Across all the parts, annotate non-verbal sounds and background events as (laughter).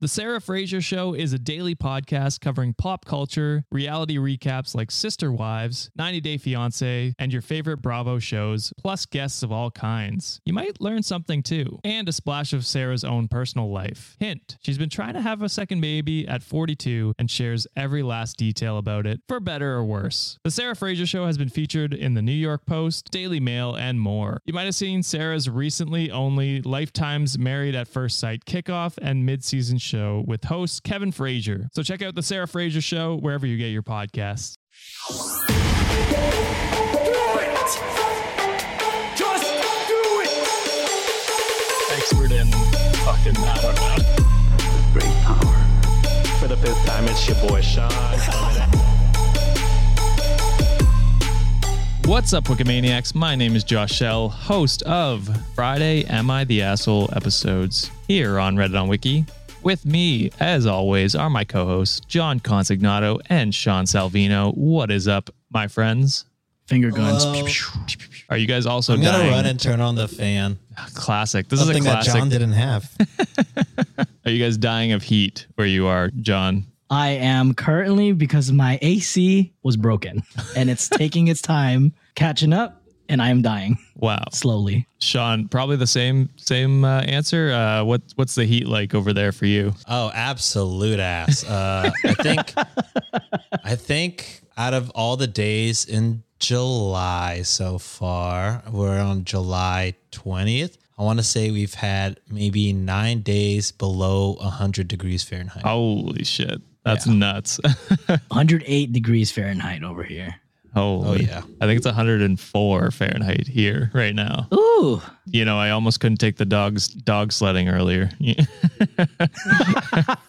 The Sarah Fraser Show is a daily podcast covering pop culture, reality recaps like Sister Wives, 90 Day Fiancé, and your favorite Bravo shows, plus guests of all kinds. You might learn something too, and a splash of Sarah's own personal life. Hint, she's been trying to have a second baby at 42 and shares every last detail about it, for better or worse. The Sarah Fraser Show has been featured in the New York Post, Daily Mail, and more. You might have seen Sarah's recently only Lifetime's Married at First Sight kickoff and mid-season with host Kevin Frazier. So check out the Sarah Fraser Show wherever you get your podcasts. expert in fucking I don't know. Great power. For the fifth time, it's your boy Sean. What's up, Wikimaniacs? My name is Josh Shell, host of Friday Am I the Asshole episodes here on Reddit on Wiki. With me, as always, are my co-hosts John Consignato and Sean Salvino. What is up, my friends? Finger guns. Are you guys also I'm gonna dying? run and turn on the fan. Ah, classic. This Something is a that classic. John didn't have. (laughs) Are you guys dying of heat where you are, John? I am currently because my AC was broken and it's (laughs) taking its time catching up and I am dying Wow, slowly. Sean, probably the same same uh, answer. Uh, what what's the heat like over there for you? Oh, absolute ass. Uh, I think, I think out of all the days in July so far, we're on July 20th. I want to say we've had maybe nine days below 100 degrees Fahrenheit. Holy shit, that's Yeah. nuts. (laughs) 108 degrees Fahrenheit over here. Holy, Oh, yeah. I think it's 104 Fahrenheit here right now. Ooh, You know, I almost couldn't take the dogs dog sledding earlier. (laughs)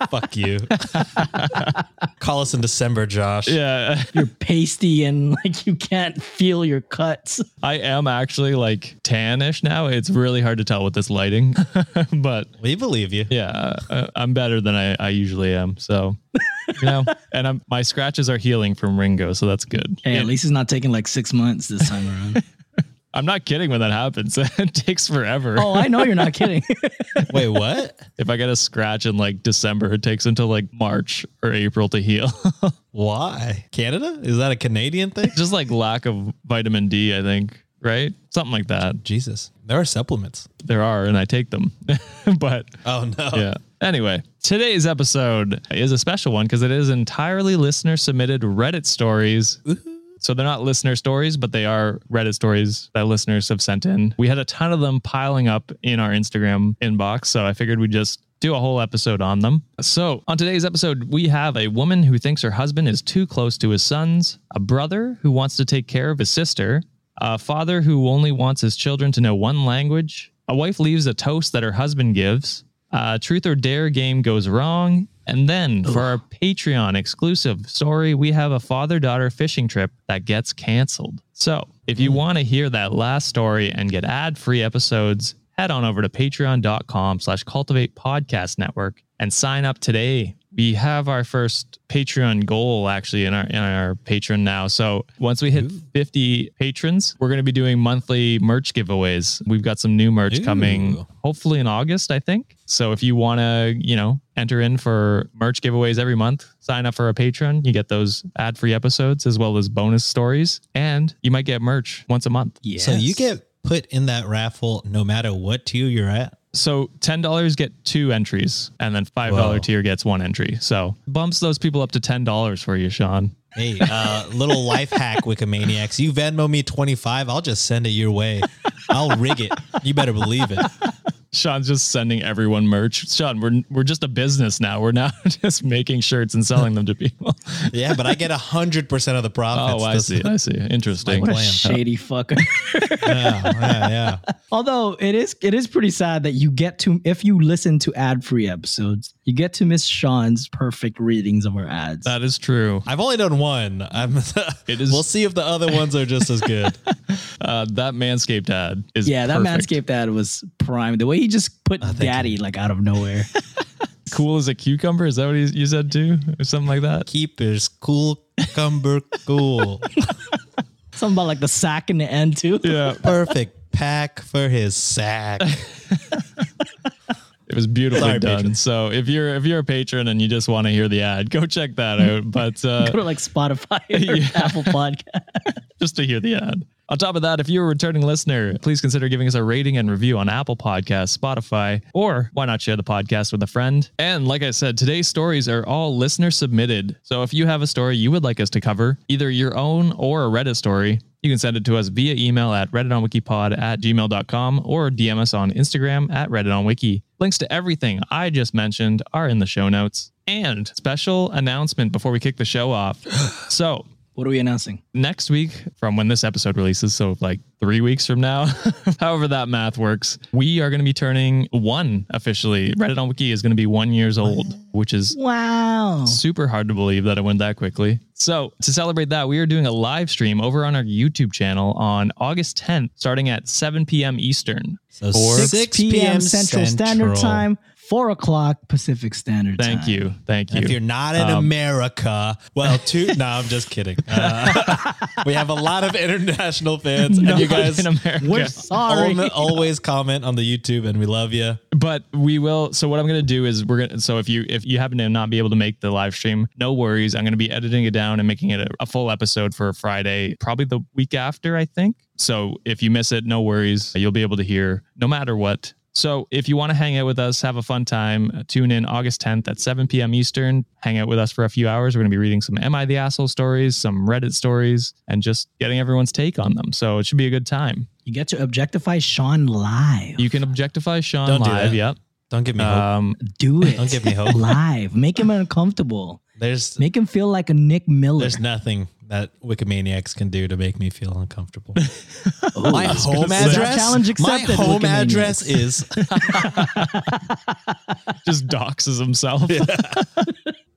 Fuck you. (laughs) Call us in December, Josh. yeah, you're pasty and like you can't feel your cuts. I am actually like tannish now. It's really hard to tell with this lighting, (laughs) but We believe you. yeah, uh, I'm better than I, I usually am. So, you know, and I'm my scratches are healing from Ringo, so that's good. Hey, at least it's not taking like six months this time around. (laughs) I'm not kidding when that happens. (laughs) it takes forever. oh, I know you're not kidding. (laughs) Wait, what? If I get a scratch in like December, it takes until like March or April to heal. Why? Canada? Is that a Canadian thing? Just like lack of vitamin D, I think, right? Something like that. Jesus. There are supplements. There are, and I take them. (laughs) but Oh, no. yeah. Anyway, today's episode is a special one because it is entirely listener submitted Reddit stories. So they're not listener stories, but they are Reddit stories that listeners have sent in. We had a ton of them piling up in our Instagram inbox, so I figured we'd just do a whole episode on them. So, on today's episode, we have a woman who thinks her husband is too close to his sons, a brother who wants to take care of his sister, a father who only wants his children to know one language, a wife leaves a toast that her husband gives, a truth or dare game goes wrong, and then for our Patreon exclusive story, we have a father daughter fishing trip that gets canceled. So if you mm. want to hear that last story and get ad free episodes, head on over to patreon.com slash Cultiv8 podcast network and sign up today. We have our first Patreon goal actually in our in our Patreon now. So once we hit 50 patrons, we're going to be doing monthly merch giveaways. We've got some new merch coming hopefully in August, I think. So if you want to, you know, enter in for merch giveaways every month, sign up for a Patreon. You get those ad-free episodes as well as bonus stories, and you might get merch once a month. yes. So you get put in that raffle no matter what tier you're at. So ten dollars get two entries, and then five dollar tier gets one entry. So bumps those people up to ten dollars for you, Sean. Hey, uh, little life hack, Wikimaniacs. You Venmo me 25, I'll just send it your way. I'll rig it. You better believe it. Sean's just sending everyone merch. Sean, we're we're just a business now. We're now (laughs) just making shirts and selling them to people. (laughs) Yeah, but I get 100% of the profits. oh, I see. I see. Interesting. what a shady fucker. (laughs) Yeah, yeah, yeah. Although it is it is pretty sad that you get to if you listen to ad free episodes, you get to miss Sean's perfect readings of our ads. That is true. I've only done one. I'm, (laughs) It is- We'll see if the other ones are just as good. (laughs) Uh, that Manscaped ad is yeah, that perfect. Manscaped ad was prime. The way he just put thank daddy like out of nowhere. (laughs) cool as a cucumber. Is that what you you said too, or something like that? Keepers, cool, cumber, cool. Something about like the sack in the end too. Yeah. Perfect pack for his sack. If was beautifully Sorry, done. patrons. So if you're if you're a patron and you just want to hear the ad, go check that (laughs) out. But uh, Go to like Spotify or (laughs) Yeah. Apple Podcast. just to hear the ad. On top of that, if you're a returning listener, please consider giving us a rating and review on Apple Podcasts, Spotify, or why not share the podcast with a friend? And like I said, today's stories are all listener submitted. So if you have a story you would like us to cover, either your own or a Reddit story, you can send it to us via email at redditonwikipod at gmail.com or DM us on Instagram at redditonwiki. Links to everything I just mentioned are in the show notes. And special announcement before we kick the show off. (gasps) so What are we announcing? next week from when this episode releases so like three weeks from now (laughs) however that math works we are going to be turning one officially reddit on wiki is going to be one years old which is Wow. super hard to believe that it went that quickly so to celebrate that we are doing a live stream over on our youtube channel on august 10th starting at 7 p.m eastern So Or- 6 p.m. Central, Standard Time, 4 o'clock Pacific Standard thank Time. you thank you If you're not in Um, America, well, two. (laughs) no, I'm just kidding. Uh, (laughs) we have a lot of international fans, Not and you guys in America. We're sorry. al- always comment on the YouTube, and we love you. but we will so what i'm going to do is we're going to so if you if you happen to not be able to make the live stream no worries i'm going to be editing it down and making it a, a full episode for friday probably the week after i think so if you miss it no worries you'll be able to hear no matter what so if you want to hang out with us have a fun time uh, tune in august 10th at 7 p.m eastern hang out with us for a few hours we're going to be reading some am i the asshole stories some reddit stories and just getting everyone's take on them so it should be a good time You get to objectify Sean live. you can objectify sean Don't do live that. yep Don't give me hope. um, do it. Don't give me hope. (laughs) live. Make him uncomfortable. There's Make him feel like a Nick Miller. there's nothing that Wikimaniacs can do to make me feel uncomfortable. (laughs) Oh, my home address. Challenge accepted. my home address is (laughs) (laughs) just doxes himself.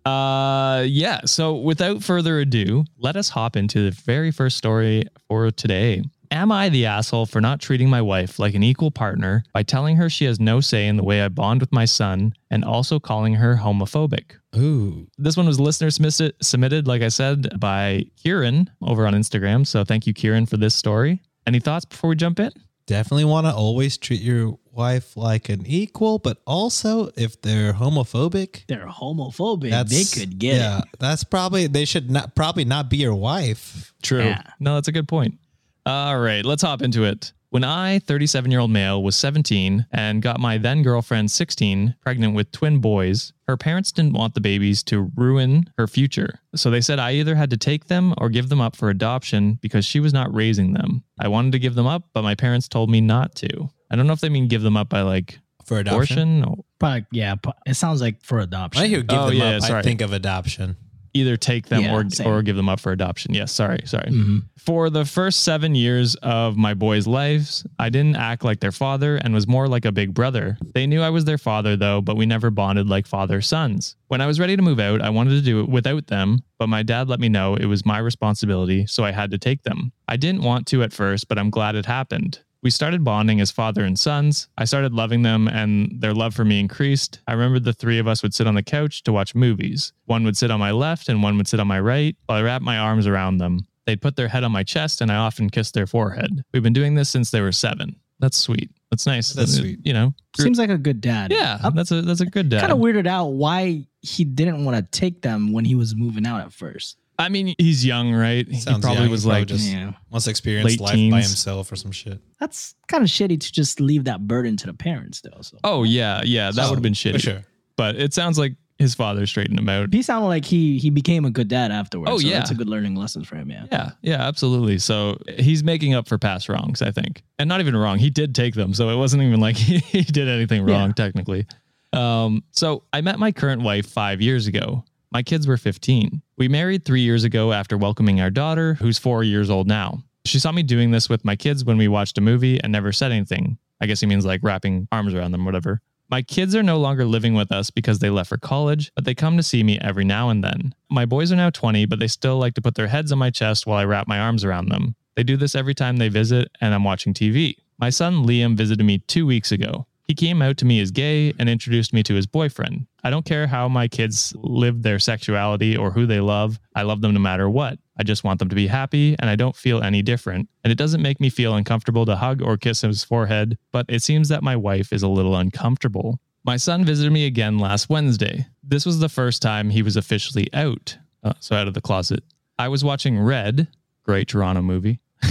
uh yeah, so without further ado, let us hop into the very first story for today. Am I the asshole for not treating my wife like an equal partner by telling her she has no say in the way I bond with my son and also calling her homophobic? ooh. This one was listener submitted, submitted, like I said, by Kieran over on Instagram. So thank you, Kieran, for this story. Any thoughts before we jump in? Definitely want to always treat your wife like an equal, but also if they're homophobic, They're homophobic. that's they could get yeah. it. That's probably they should not probably not be your wife. True. Yeah. No, that's a good point. All right, let's hop into it. When I, 37 year old male, was 17 and got my then girlfriend, 16, pregnant with twin boys, her parents didn't want the babies to ruin her future. So they said I either had to take them or give them up for adoption because she was not raising them. I wanted to give them up, but my parents told me not to. I don't know if they mean give them up by like For adoption. abortion or Probably, yeah. pro- It sounds like for adoption. I hear give Oh, them yeah, up, I sorry. think of adoption. Either take them Yeah, or same. or give them up for adoption. Yes, sorry, sorry. Mhm. For the first seven years of my boys' lives, I didn't act like their father and was more like a big brother. They knew I was their father, though, but we never bonded like father sons. When I was ready to move out, I wanted to do it without them, but my dad let me know it was my responsibility, so I had to take them. I didn't want to at first, but I'm glad it happened. We started bonding as father and sons. I started loving them, and their love for me increased. I remember the three of us would sit on the couch to watch movies. One would sit on my left, and one would sit on my right, while I wrapped my arms around them. They'd put their head on my chest, and I often kissed their forehead. We've been doing this since they were seven. That's sweet. That's nice. That's sweet. You know. Seems like a good dad. Yeah, I'm that's a that's a good dad. kind of weirded out why he didn't want to take them when he was moving out at first. I mean, he's young, right? he probably young. was He probably like, just Yeah. wants to experience late life by himself or some shit. That's kind of shitty to just leave that burden to the parents, though. So oh yeah, yeah, that So, would have been for shitty. sure. But it sounds like his father straightened him out. he sounded like he he became a good dad afterwards. Oh, so yeah. that's a good learning lesson for him. Yeah. Yeah, yeah, absolutely. So he's making up for past wrongs, I think. And not even wrong. He did take them. So it wasn't even like (laughs) he did anything wrong, Yeah. technically. Um, so I met my current wife five years ago. My kids were 15. We married three years ago after welcoming our daughter, who's four years old now. She saw me doing this with my kids when we watched a movie and never said anything. I guess he means like wrapping arms around them, whatever. My kids are no longer living with us because they left for college, but they come to see me every now and then. My boys are now 20, but they still like to put their heads on my chest while I wrap my arms around them. They do this every time they visit and I'm watching TV. My son Liam visited me two weeks ago. He came out to me as gay and introduced me to his boyfriend. I don't care how my kids live their sexuality or who they love. I love them no matter what. I just want them to be happy and I don't feel any different. And it doesn't make me feel uncomfortable to hug or kiss his forehead, but it seems that my wife is a little uncomfortable. My son visited me again last Wednesday. This was the first time he was officially out, uh, so out of the closet. I was watching Red, great Toronto movie. (laughs)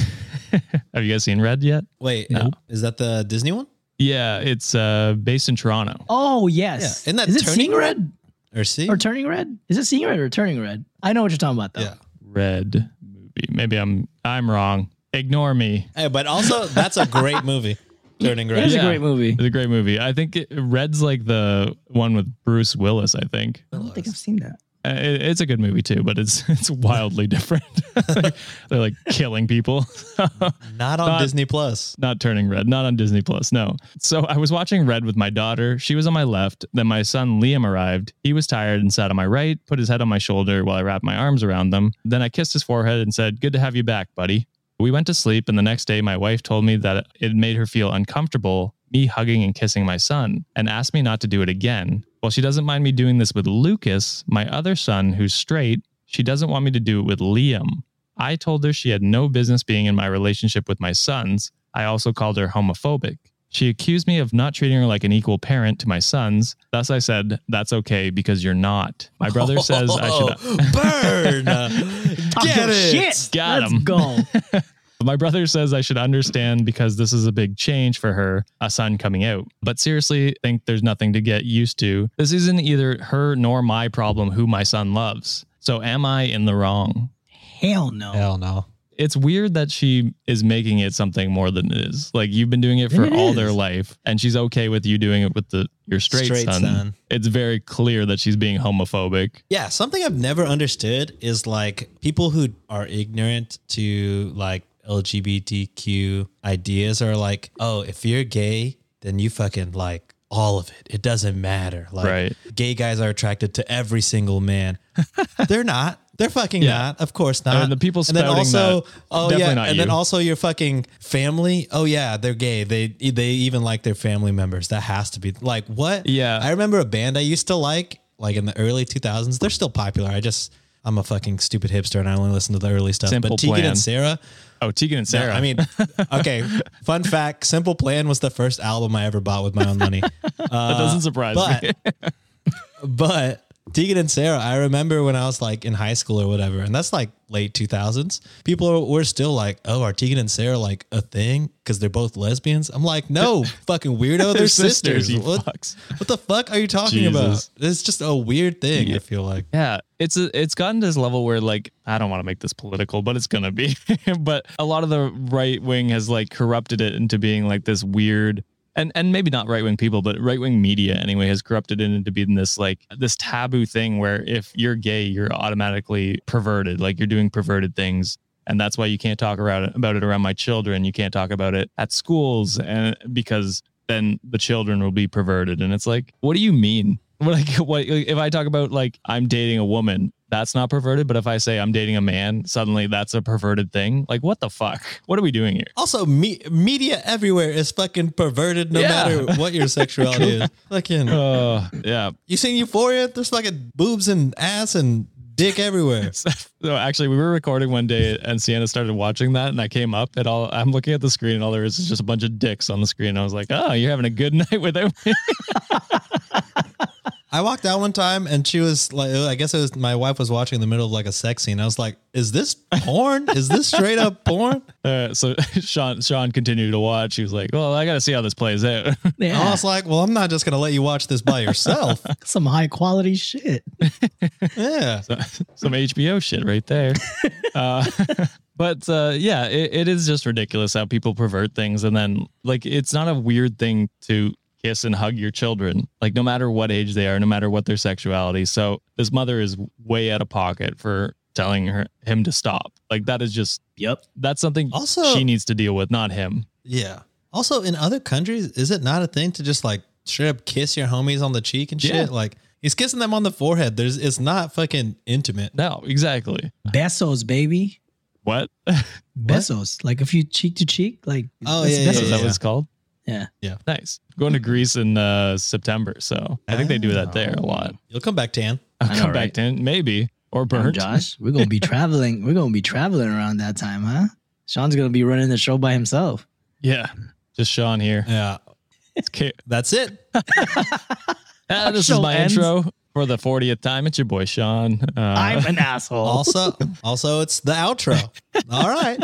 Have you guys seen Red yet? Wait, No. is that the Disney one? Yeah, it's uh, based in Toronto. Oh yes. Yeah, isn't that Is it Turning Seeing Red Or see? or Turning Red? Is it Seeing Red or Turning Red? I know what you're talking about though. yeah. Red movie. Maybe I'm I'm wrong. Ignore me. Hey, but also that's a great movie. Turning Red. It is Yeah. a great movie. It's a great movie. I think it, Red's like the one with Bruce Willis. I think I don't think I've seen that. Uh, it, it's a good movie too, but it's (laughs) it's wildly different. (laughs) They're like killing people. (laughs) Not on Not- Disney Plus. not turning red, not on Disney Plus. No. So I was watching Red with my daughter. She was on my left. Then my son Liam arrived. He was tired and sat on my right, put his head on my shoulder while I wrapped my arms around them. Then I kissed his forehead and said, Good to have you back, buddy. We went to sleep, and the next day, my wife told me that it made her feel uncomfortable me hugging and kissing my son and asked me not to do it again. Well, she doesn't mind me doing this with Lucas, my other son, who's straight. She doesn't want me to do it with Liam. I told her she had no business being in my relationship with my sons. I also called her homophobic. She accused me of not treating her like an equal parent to my sons. Thus, I said, That's okay because you're not. My brother says I should. (laughs) (laughs) burn. Talk Get it. shit. Got Let's him. go. (laughs) My brother says I should understand because this is a big change for her, a son coming out. But seriously, think there's nothing to get used to. This isn't either her nor my problem who my son loves. So am I in the wrong? Hell no. Hell no. It's weird that she is making it something more than it is. Like you've been doing it for It all is. their life and she's okay with you doing it with the your straight, Straight son. son. It's very clear that she's being homophobic. Yeah, something I've never understood is like people who are ignorant to like LGBTQ ideas are like, oh, if you're gay, then you fucking like all of it. It doesn't matter. Like Right. gay guys are attracted to every single man. (laughs) They're not. They're fucking Yeah. not. Of course not. And the people and then spouting also, that, oh yeah, not and then you. also your fucking family. Oh yeah, they're gay. They they even like their family members. That has to be like what? Yeah. I remember a band I used to like, like in the early 2000s. They're still popular. I just, I'm a fucking stupid hipster and I only listen to the early stuff. Simple but Tegan Plan. and Sara, Oh, Tegan and Sara. I mean, (laughs) okay, fun fact Simple Plan was the first album I ever bought with my own money. (laughs) that doesn't surprise uh, me. but, but Tegan and Sara, I remember when I was like in high school or whatever, and that's like late 2000s. People are, were still like, oh, are Tegan and Sara like a thing? Because they're both lesbians? I'm like, no, (laughs) fucking weirdo. They're, sisters. sisters, what, what the fuck are you talking about? Jesus. It's just a weird thing, I feel like. Yeah, it's a, it's gotten to this level where like I don't want to make this political, but it's gonna be. (laughs) but a lot of the right wing has like corrupted it into being like this weird and and maybe not right wing people, but right wing media anyway has corrupted it into being this like this taboo thing where if you're gay, you're automatically perverted, like you're doing perverted things. And that's why you can't talk around it, about it around my children. You can't talk about it at schools, and because then the children will be perverted. And it's like, what do you mean? Like (laughs) what if I talk about like I'm dating a woman, that's not perverted. But if I say I'm dating a man, suddenly that's a perverted thing. Like what the fuck? What are we doing here? Also, me- media everywhere is fucking perverted no Yeah. matter what your (laughs) sexuality is. Fucking, Uh, yeah. you seen Euphoria? There's fucking boobs and ass and dick everywhere. (laughs) So actually, we were recording one day, and Sienna started watching that, and I came up, and all I'm looking at the screen, and all there is is just a bunch of dicks on the screen. I was like, "Oh, you're having a good night with me." I walked out one time and she was like, I guess it was my wife was watching in the middle of like a sex scene. I was like, is this porn? is this straight up porn? (laughs) Uh, so (laughs) Sean Sean continued to watch. He was like, "Well, I got to see how this plays out." (laughs) I was like, well, I'm not just going to let you watch this by yourself. Some high quality shit. yeah. some HBO shit right there. uh, but uh, yeah, it, it is just ridiculous how people pervert things, and then like it's not a weird thing to kiss and hug your children, like no matter what age they are, no matter what their sexuality. So this mother is way out of pocket for telling her him to stop. Like that is just Yep. that's something Also- she needs to deal with, not him. Yeah. Also, in other countries, is it not a thing to just like straight up kiss your homies on the cheek and shit? Yeah. Like he's kissing them on the forehead. There's it's not fucking intimate. No, exactly. Besos, baby. What? (laughs) Besos. Like if you cheek to cheek, like Oh, that's yeah, yeah, Is that what it's called? Yeah. Yeah. Nice. Going to Greece in uh, September, so I think they do that there a lot. You'll come back tan. I'll I know, come back right? to maybe or burnt. Josh, we're gonna be (laughs) traveling. We're gonna be traveling around that time, huh? Sean's gonna be running the show by himself. Yeah, just Sean here. Yeah. Okay. That's it. (laughs) Ah, this is show my ends. intro for the 40th time. It's your boy Sean. Uh, I'm an asshole. Also, also, it's the outro. (laughs) All right.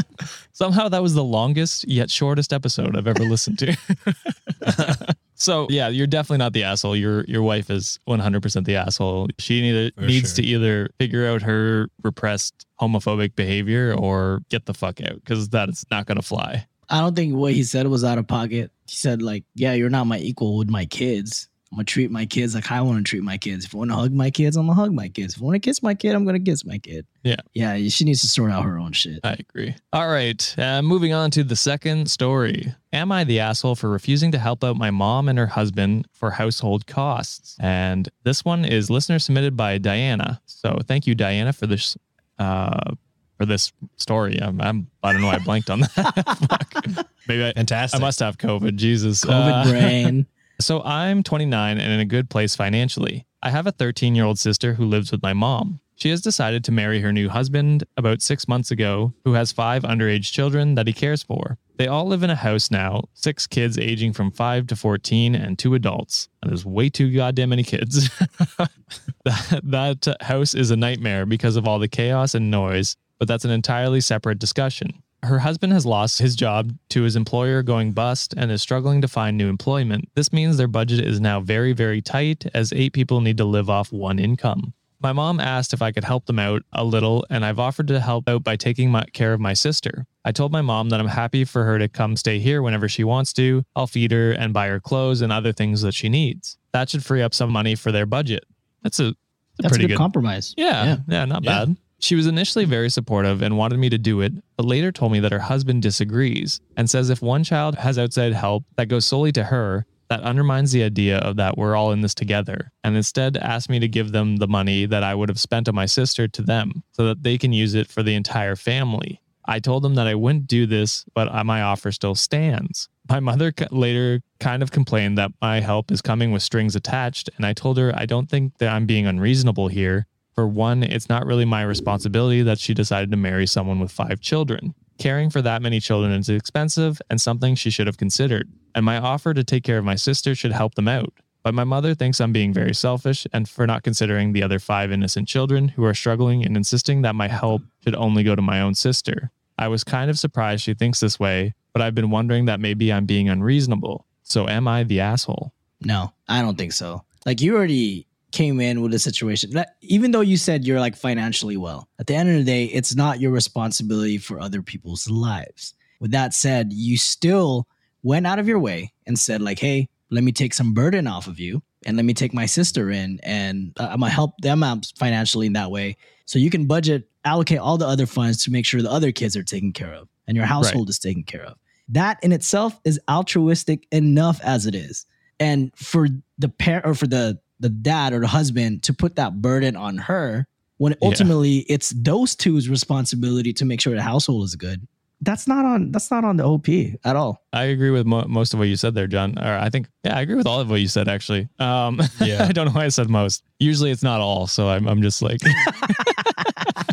somehow that was the longest yet shortest episode I've ever listened to. (laughs) so yeah, you're definitely not the asshole. Your your wife is 100% the asshole. She neither needs sure. to either figure out her repressed homophobic behavior or get the fuck out because that's not gonna fly. I don't think what he said was out of pocket. He said like, "Yeah, you're not my equal with my kids. I'm gonna treat my kids like I want to treat my kids. If I want to hug my kids, I'm gonna hug my kids. If I want to kiss my kid, I'm gonna kiss my kid." Yeah. yeah. She needs to sort out her own shit. I agree. All right. Uh, moving on to the second story. Am I the asshole for refusing to help out my mom and her husband for household costs? And this one is listener submitted by Diana. So thank you, Diana, for this. Uh, for this story, I'm, I'm I don't know. I blanked on that. (laughs) Fuck. Maybe I, I must have COVID. Jesus, COVID Uh, (laughs) brain. So I'm 29 and in a good place financially. I have a 13 year old sister who lives with my mom. She has decided to marry her new husband about six months ago, who has five underage children that he cares for. They all live in a house now, six kids aging from five to 14 and two adults. And there's way too goddamn many kids. (laughs) that, that house is a nightmare because of all the chaos and noise, but that's an entirely separate discussion. Her husband has lost his job to his employer going bust and is struggling to find new employment. This means their budget is now very, very tight as eight people need to live off one income. My mom asked if I could help them out a little, and I've offered to help out by taking my, care of my sister. I told my mom that I'm happy for her to come stay here whenever she wants to. I'll feed her and buy her clothes and other things that she needs. That should free up some money for their budget. That's a, a That's a pretty good, good compromise. yeah, yeah, not Yeah. bad. She was initially very supportive and wanted me to do it, but later told me that her husband disagrees and says if one child has outside help that goes solely to her, that undermines the idea of that we're all in this together, and instead asked me to give them the money that I would have spent on my sister to them so that they can use it for the entire family. I told them that I wouldn't do this, but my offer still stands. My mother later kind of complained that my help is coming with strings attached, and I told her I don't think that I'm being unreasonable here. For one, it's not really my responsibility that she decided to marry someone with five children. Caring for that many children is expensive and something she should have considered, and my offer to take care of my sister should help them out. But my mother thinks I'm being very selfish and for not considering the other five innocent children who are struggling and insisting that my help should only go to my own sister. I was kind of surprised she thinks this way, but I've been wondering that maybe I'm being unreasonable. So am I the asshole? No, I don't think so. Like you already came in with a situation that even though you said you're like financially well, at the end of the day, it's not your responsibility for other people's lives. With that said, you still went out of your way and said like, "Hey, let me take some burden off of you and let me take my sister in and uh, I'm gonna help them out financially in that way. So you can budget, allocate all the other funds to make sure the other kids are taken care of and your household is taken care of. That in itself is altruistic enough as it is. And for the parent or for the the dad or the husband to put that burden on her when Yeah. ultimately it's those two's responsibility to make sure the household is good. That's not on that's not on the OP at all. I agree with mo- most of what you said there, John. Or I think, yeah, I agree with all of what you said, actually. Um, (laughs) Yeah. I don't know why I said most. Usually it's not all. So I'm, I'm just like, (laughs)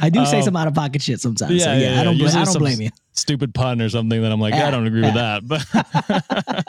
I do say Um, some out of pocket shit sometimes. Yeah, so yeah, yeah, yeah. I don't bla- Usually I don't blame you. stupid pun or something that I'm like, Yeah, I don't agree with that. But (laughs)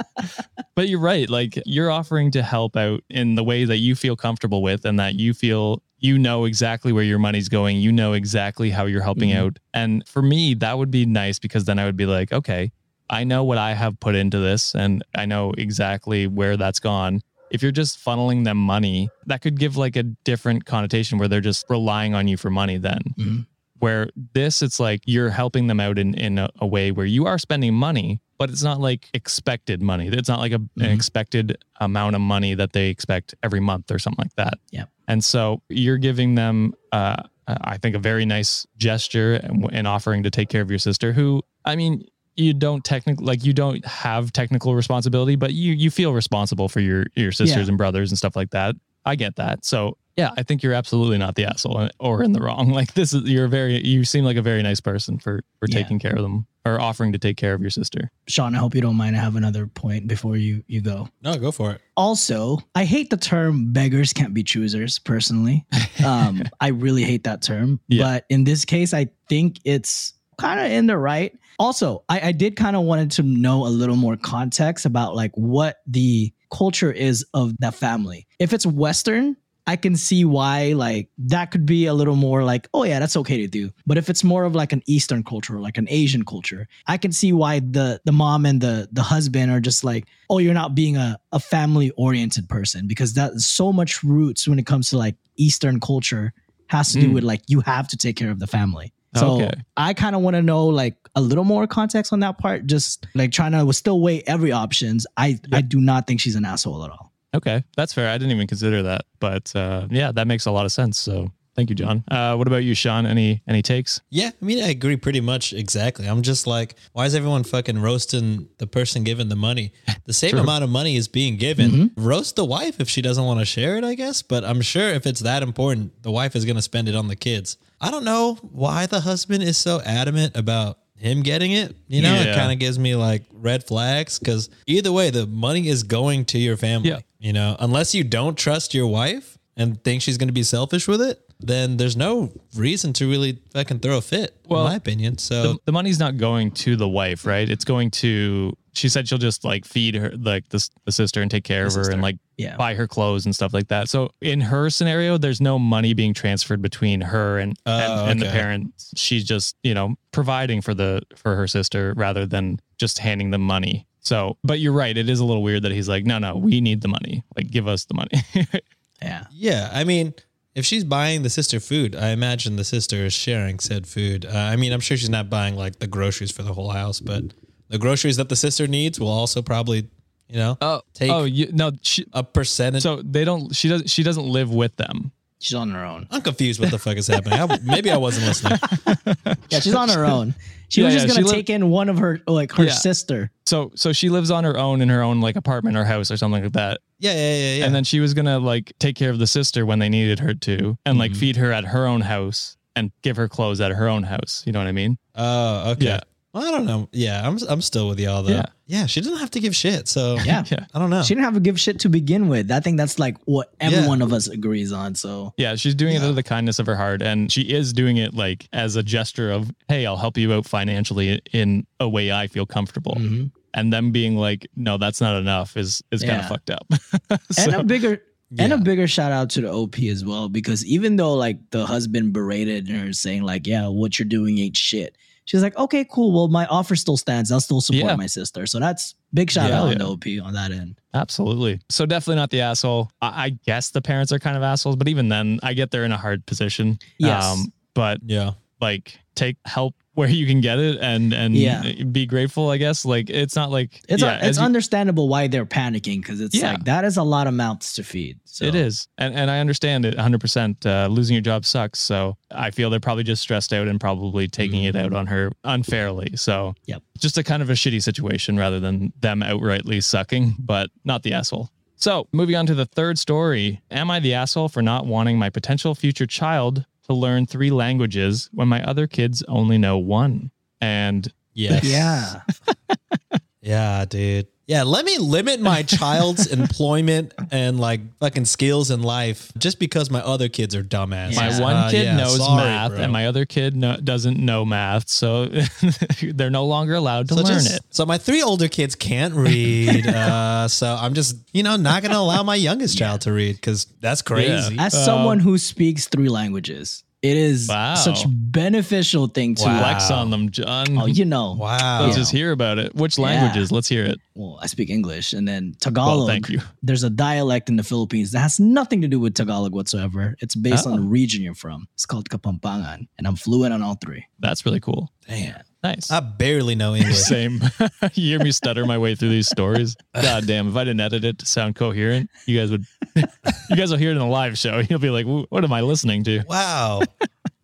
(laughs) but you're right. Like you're offering to help out in the way that you feel comfortable with and that you feel you know exactly where your money's going. You know exactly how you're helping Mhm. out. And for me, that would be nice because then I would be like, okay, I know what I have put into this and I know exactly where that's gone. If you're just funneling them money, that could give like a different connotation where they're just relying on you for money then Mhm. where this it's like you're helping them out in, in a, a way where you are spending money but it's not like expected money it's not like a, an Mhm. expected amount of money that they expect every month or something like that Yeah. and so you're giving them uh, i think a very nice gesture and, in offering to take care of your sister who i mean you don't technically like you don't have technical responsibility but you you feel responsible for your your sisters Yeah. and brothers and stuff like that i get that so yeah, I think you're absolutely not the asshole or in the wrong. (laughs) Like this is you're very you seem like a very nice person for for Yeah. taking care of them or offering to take care of your sister. Sean, I hope you don't mind. I have another point before you you go. No, go for it. Also, I hate the term beggars can't be choosers personally. (laughs) Um, I really hate that term. Yeah. But in this case, I think it's kind of in the right. Also, I, I did kind of wanted to know a little more context about like what the culture is of that family. If it's Western, I can see why like that could be a little more like, oh yeah, that's okay to do. But if it's more of like an Eastern culture, or like an Asian culture, I can see why the the mom and the the husband are just like, oh, you're not being a, a family oriented person because that's so much roots when it comes to like Eastern culture has to do Mm. with like you have to take care of the family. So Okay. I kind of want to know like a little more context on that part. Just like trying to still weigh every options. I I do not think she's an asshole at all. Okay, that's fair. I didn't even consider that, but uh, yeah, that makes a lot of sense. So thank you, John. Uh, what about you, Sean? Any any takes? Yeah, I mean, I agree pretty much exactly. I'm just like, why is everyone fucking roasting the person giving the money? The same True. amount of money is being given. Roast the wife if she doesn't want to share it, I guess. But I'm sure if it's that important, the wife is going to spend it on the kids. I don't know why the husband is so adamant about him getting it. You know, it kind of gives me like red flags because either way, the money is going to your family. Yeah. You know, unless you don't trust your wife and think she's going to be selfish with it, then there's no reason to really fucking throw a fit, Well, in my opinion. So The, the money's not going to the wife, right? It's going to. She said she'll just like feed her, like the, the sister, and take care of her, sister. and like Yeah. buy her clothes and stuff like that. So in her scenario, there's no money being transferred between her and Oh, and, and the parents. She's just you know providing for the for her sister rather than just handing them money. So, but you're right. It is a little weird that he's like, no, no, we need the money. Like, give us the money. (laughs) Yeah. yeah, I mean, if she's buying the sister food, I imagine the sister is sharing said food. Uh, I mean, I'm sure she's not buying like the groceries for the whole house, but the groceries that the sister needs will also probably, you know, oh, Take- oh, you, no. She, a percentage. so they don't. She doesn't. She doesn't live with them. She's on her own. I'm confused what the fuck is happening. I, maybe I wasn't listening. (laughs) Yeah, she's on her own. She Yeah, was just she gonna li- take in one of her like her Yeah. sister. So, so she lives on her own in her own like apartment or house or something like that. Yeah, yeah, yeah, yeah. And then she was gonna like take care of the sister when they needed her to, and like Mhm. feed her at her own house and give her clothes at her own house. You know what I mean? oh, okay. Yeah. Well, I don't know. Yeah, I'm I'm still with y'all though. Yeah. Yeah, she didn't have to give shit. So Yeah. Yeah. (laughs) I don't know. She didn't have to give shit to begin with. I think that's like what every Yeah. one of us agrees on. So Yeah, she's doing it out of the kindness of her heart, and she is doing it like as a gesture of, "Hey, I'll help you out financially in a way I feel comfortable." Mhm. And them being like, "No, that's not enough," is is kind of fucked up. (laughs) and a bigger and a bigger shout out to the OP as well because even though like the husband berated her saying like yeah what you're doing ain't shit she's like okay cool well my offer still stands I'll still support Yeah. my sister so that's big shout Yeah, out yeah. on the OP on that end Absolutely. So definitely not the asshole. I, I guess the parents are kind of assholes, but even then, I get they're in a hard position. Um, Yes. but yeah. like, take help where you can get it, and and Yeah. be grateful. I guess. Like, it's not like it's yeah, it's as you- understandable why they're panicking because it's Yeah. like that is a lot of mouths to feed so It is, and and I understand it 100. percent uh, Losing your job sucks, so I feel they're probably just stressed out and probably taking it out on her unfairly. So Yep. just a kind of a shitty situation rather than them outrightly sucking, but not the asshole. So moving on to the third story, am I the asshole for not wanting my potential future child to learn three languages when my other kids only know one? And Yes. yeah (laughs) Yeah, dude. Yeah, let me limit my (laughs) child's employment and like fucking skills in life just because my other kids are dumbasses. my Yeah. one Uh, kid yeah, knows sorry, math, bro. and my other kid no, doesn't know math, so (laughs) they're no longer allowed to so learn just- it. So my three older kids can't read. uh, (laughs) so I'm just, you know, not gonna allow my youngest child to read because that's crazy. as Um, someone who speaks three languages it is Wow. such beneficial thing to Wow. Flex on them, John. oh you know Wow. Let's Yeah. just hear about it. Which Yeah. languages? Let's hear it. well, I speak English, and then Tagalog. thank you. There's a dialect in the Philippines that has nothing to do with Tagalog whatsoever. It's based on Oh. the region you're from. It's called Kapampangan, and I'm fluent on all three. That's really cool. Damn. Nice. I barely know English. Same. (laughs) you hear me stutter my way through these stories. (laughs) God damn! If I didn't edit it to sound coherent, you guys would. (laughs) you guys will hear it in a live show. You'll be like, "What am I listening to?" wow.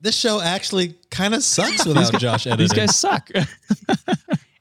This show actually kind of sucks without Josh editing. These guys suck.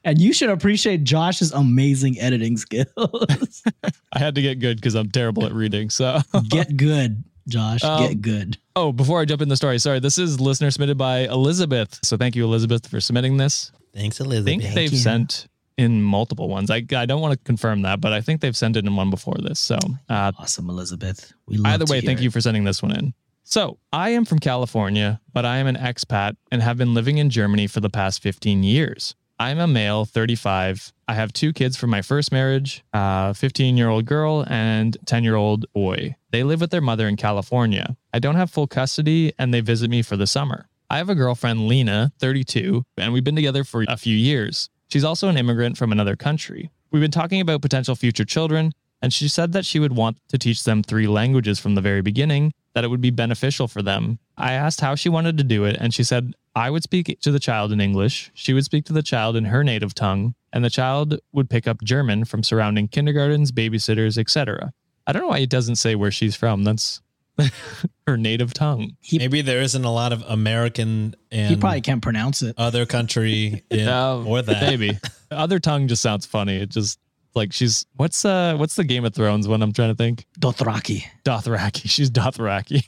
And you should appreciate Josh's amazing editing skills. I had to get good because I'm terrible at reading. So, Get good, Josh. Um, Get good. oh, before I jump in the story, sorry, this is listener submitted by Elizabeth. So, thank you, Elizabeth, for submitting this. Thanks, Elizabeth. I Elizabeth. think they've you. sent in multiple ones. I, I don't want to confirm that, but I think they've sent it in one before this. So, uh, Awesome, Elizabeth. We love either way, thank it. you for sending this one in. So, I am from California, but I am an expat and have been living in Germany for the past 15 years. I'm a male, 35. I have two kids from my first marriage a 15 year old girl and 10 year old boy. They live with their mother in California. I don't have full custody and they visit me for the summer. I have a girlfriend, Lena, 32, and we've been together for a few years. She's also an immigrant from another country. We've been talking about potential future children, and she said that she would want to teach them three languages from the very beginning, that it would be beneficial for them. I asked how she wanted to do it, and she said I would speak to the child in English, she would speak to the child in her native tongue, and the child would pick up German from surrounding kindergartens, babysitters, etc. I don't know why it doesn't say where she's from. That's (laughs) her native tongue. He, Maybe there isn't a lot of American and he probably can't pronounce it. other country (laughs) in, Uh, or that. Maybe. (laughs) Other tongue just sounds funny. It just like she's what's uh what's the Game of Thrones one I'm trying to think? Dothraki. Dothraki. She's Dothraki.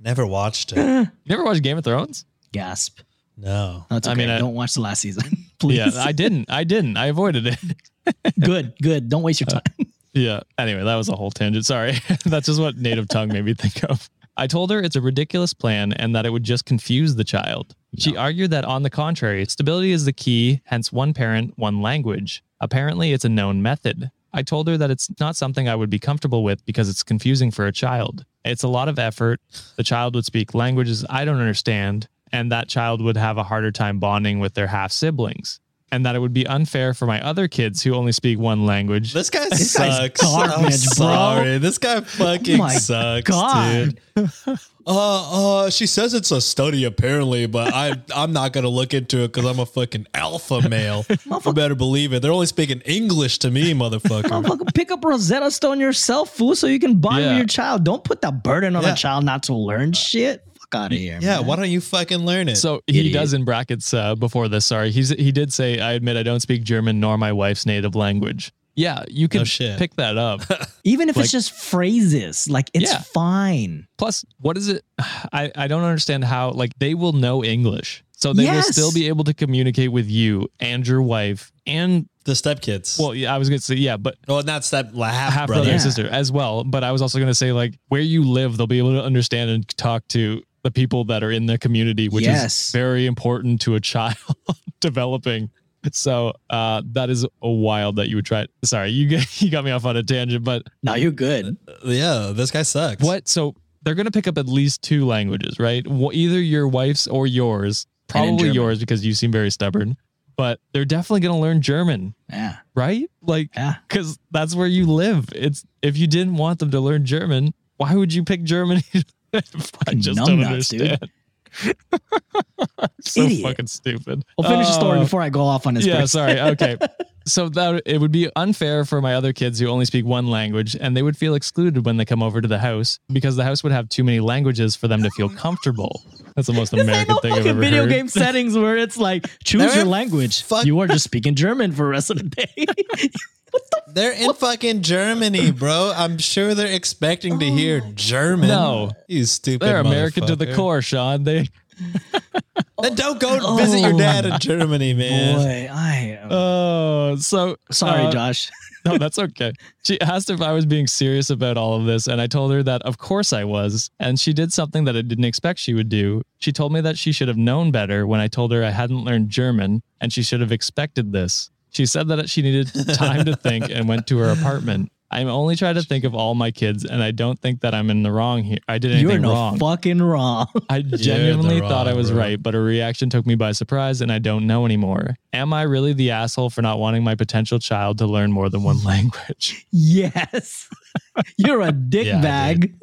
Never watched it. you never watched Game of Thrones? Gasp. No. That's I mean, I- don't watch the last season, please. (laughs) Yeah, I didn't. I didn't. I avoided it. (laughs) good, good. Don't waste your Uh, time. (laughs) Yeah. Anyway, that was a whole tangent. Sorry. That's just what native tongue made me think of. I told her it's a ridiculous plan and that it would just confuse the child. She argued that, on the contrary, stability is the key, hence one parent, one language. Apparently, it's a known method. I told her that it's not something I would be comfortable with because it's confusing for a child. It's a lot of effort. The child would speak languages I don't understand, and that child would have a harder time bonding with their half siblings. And that it would be unfair for my other kids who only speak one language This guy This guy's sucks. I'm garbage, bro. sorry. This guy fucking my sucks, God. dude. Uh, uh, she says it's a study apparently, but I I'm not gonna look into it because I'm a fucking alpha male. (laughs) you better believe it. They're only speaking English to me, motherfucker. Motherfucker, pick up Rosetta Stone yourself, fool, so you can bond Yeah. with your child. Don't put that burden on Yeah. a child not to learn shit. Fuck out of here. yeah, man. why don't you fucking learn it? So he Idiot. does in brackets uh, before this. Sorry, he's he did say, "I admit I don't speak German nor my wife's native language." Yeah, you can No pick that up. (laughs) Even if Like- it's just phrases, like it's Yeah. fine. Plus, what is it? (sighs) I I don't understand how like they will know English, so they will still be able to communicate with you and your wife and the stepkids. well, yeah, I was gonna say yeah, but well, not step half, half brother brother. and sister as well. But I was also gonna say like where you live, they'll be able to understand and talk to the people that are in the community, which Yes. is very important to a child (laughs) developing. So uh, that is a wild that you would try. Sorry, you get, (laughs) you got me off on a tangent, but Now you're good. Yeah, this guy sucks. what? So they're gonna pick up at least two languages, right? Wh- Either your wife's or yours. Probably yours because you seem very stubborn. But they're definitely gonna learn German, Yeah. right? Like Yeah. because that's where you live. It's if you didn't want them to learn German, why would you pick Germany? (laughs) I just don't numbnuts, dude. understand. (laughs) so Idiot. fucking stupid. We'll finish the story Uh, before I go off on this. Yeah, break. sorry. Okay. (laughs) So that it would be unfair for my other kids who only speak one language and they would feel excluded when they come over to the house because the house would have too many languages for them to feel comfortable. That's the most This American no thing I've fucking ever video heard. game settings where it's like choose They're your language. fuck- You are just speaking German for the rest of the day. (laughs) They're in fucking Germany, bro. I'm sure they're expecting to oh hear German. No. you stupid. They're American to the core, Sean. They Then don't go visit your dad in Germany, man. Boy, I am Oh, so sorry, uh, Josh. (laughs) no, that's okay. She asked if I was being serious about all of this, and I told her that of course I was. And she did something that I didn't expect she would do. She told me that she should have known better when I told her I hadn't learned German, and she should have expected this. She said that she needed time to think and went to her apartment. I'm only trying to think of all my kids, and I don't think that I'm in the wrong here. I did You're anything no wrong. fucking wrong. (laughs) I the genuinely thought I was bro. right, but a reaction took me by surprise and I don't know anymore. Am I really the asshole for not wanting my potential child to learn more than one (laughs) language? yes. (laughs) You're a dick Yeah, bag.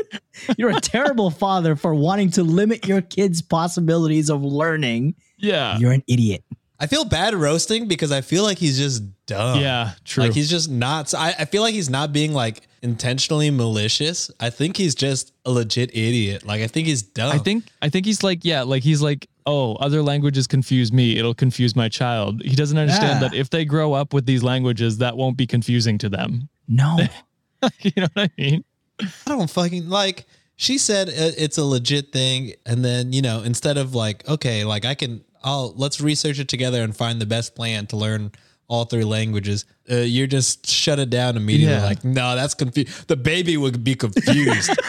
You're a terrible father for wanting to limit your kids' possibilities of learning. Yeah. You're an idiot. I feel bad roasting because I feel like he's just dumb. Yeah, true. Like he's just not. I, I feel like he's not being like intentionally malicious. I think he's just a legit idiot. Like I think he's dumb. I think I think he's like, yeah, like he's like, oh, other languages confuse me. It'll confuse my child. He doesn't understand Yeah. that if they grow up with these languages, that won't be confusing to them. No. (laughs) you know what I mean? I don't fucking like. She said it's a legit thing, and then you know instead of like okay, like I can, I'll let's research it together and find the best plan to learn all three languages. Uh, you're just shut it down immediately. Yeah. Like no, that's confused. The baby would be confused. (laughs)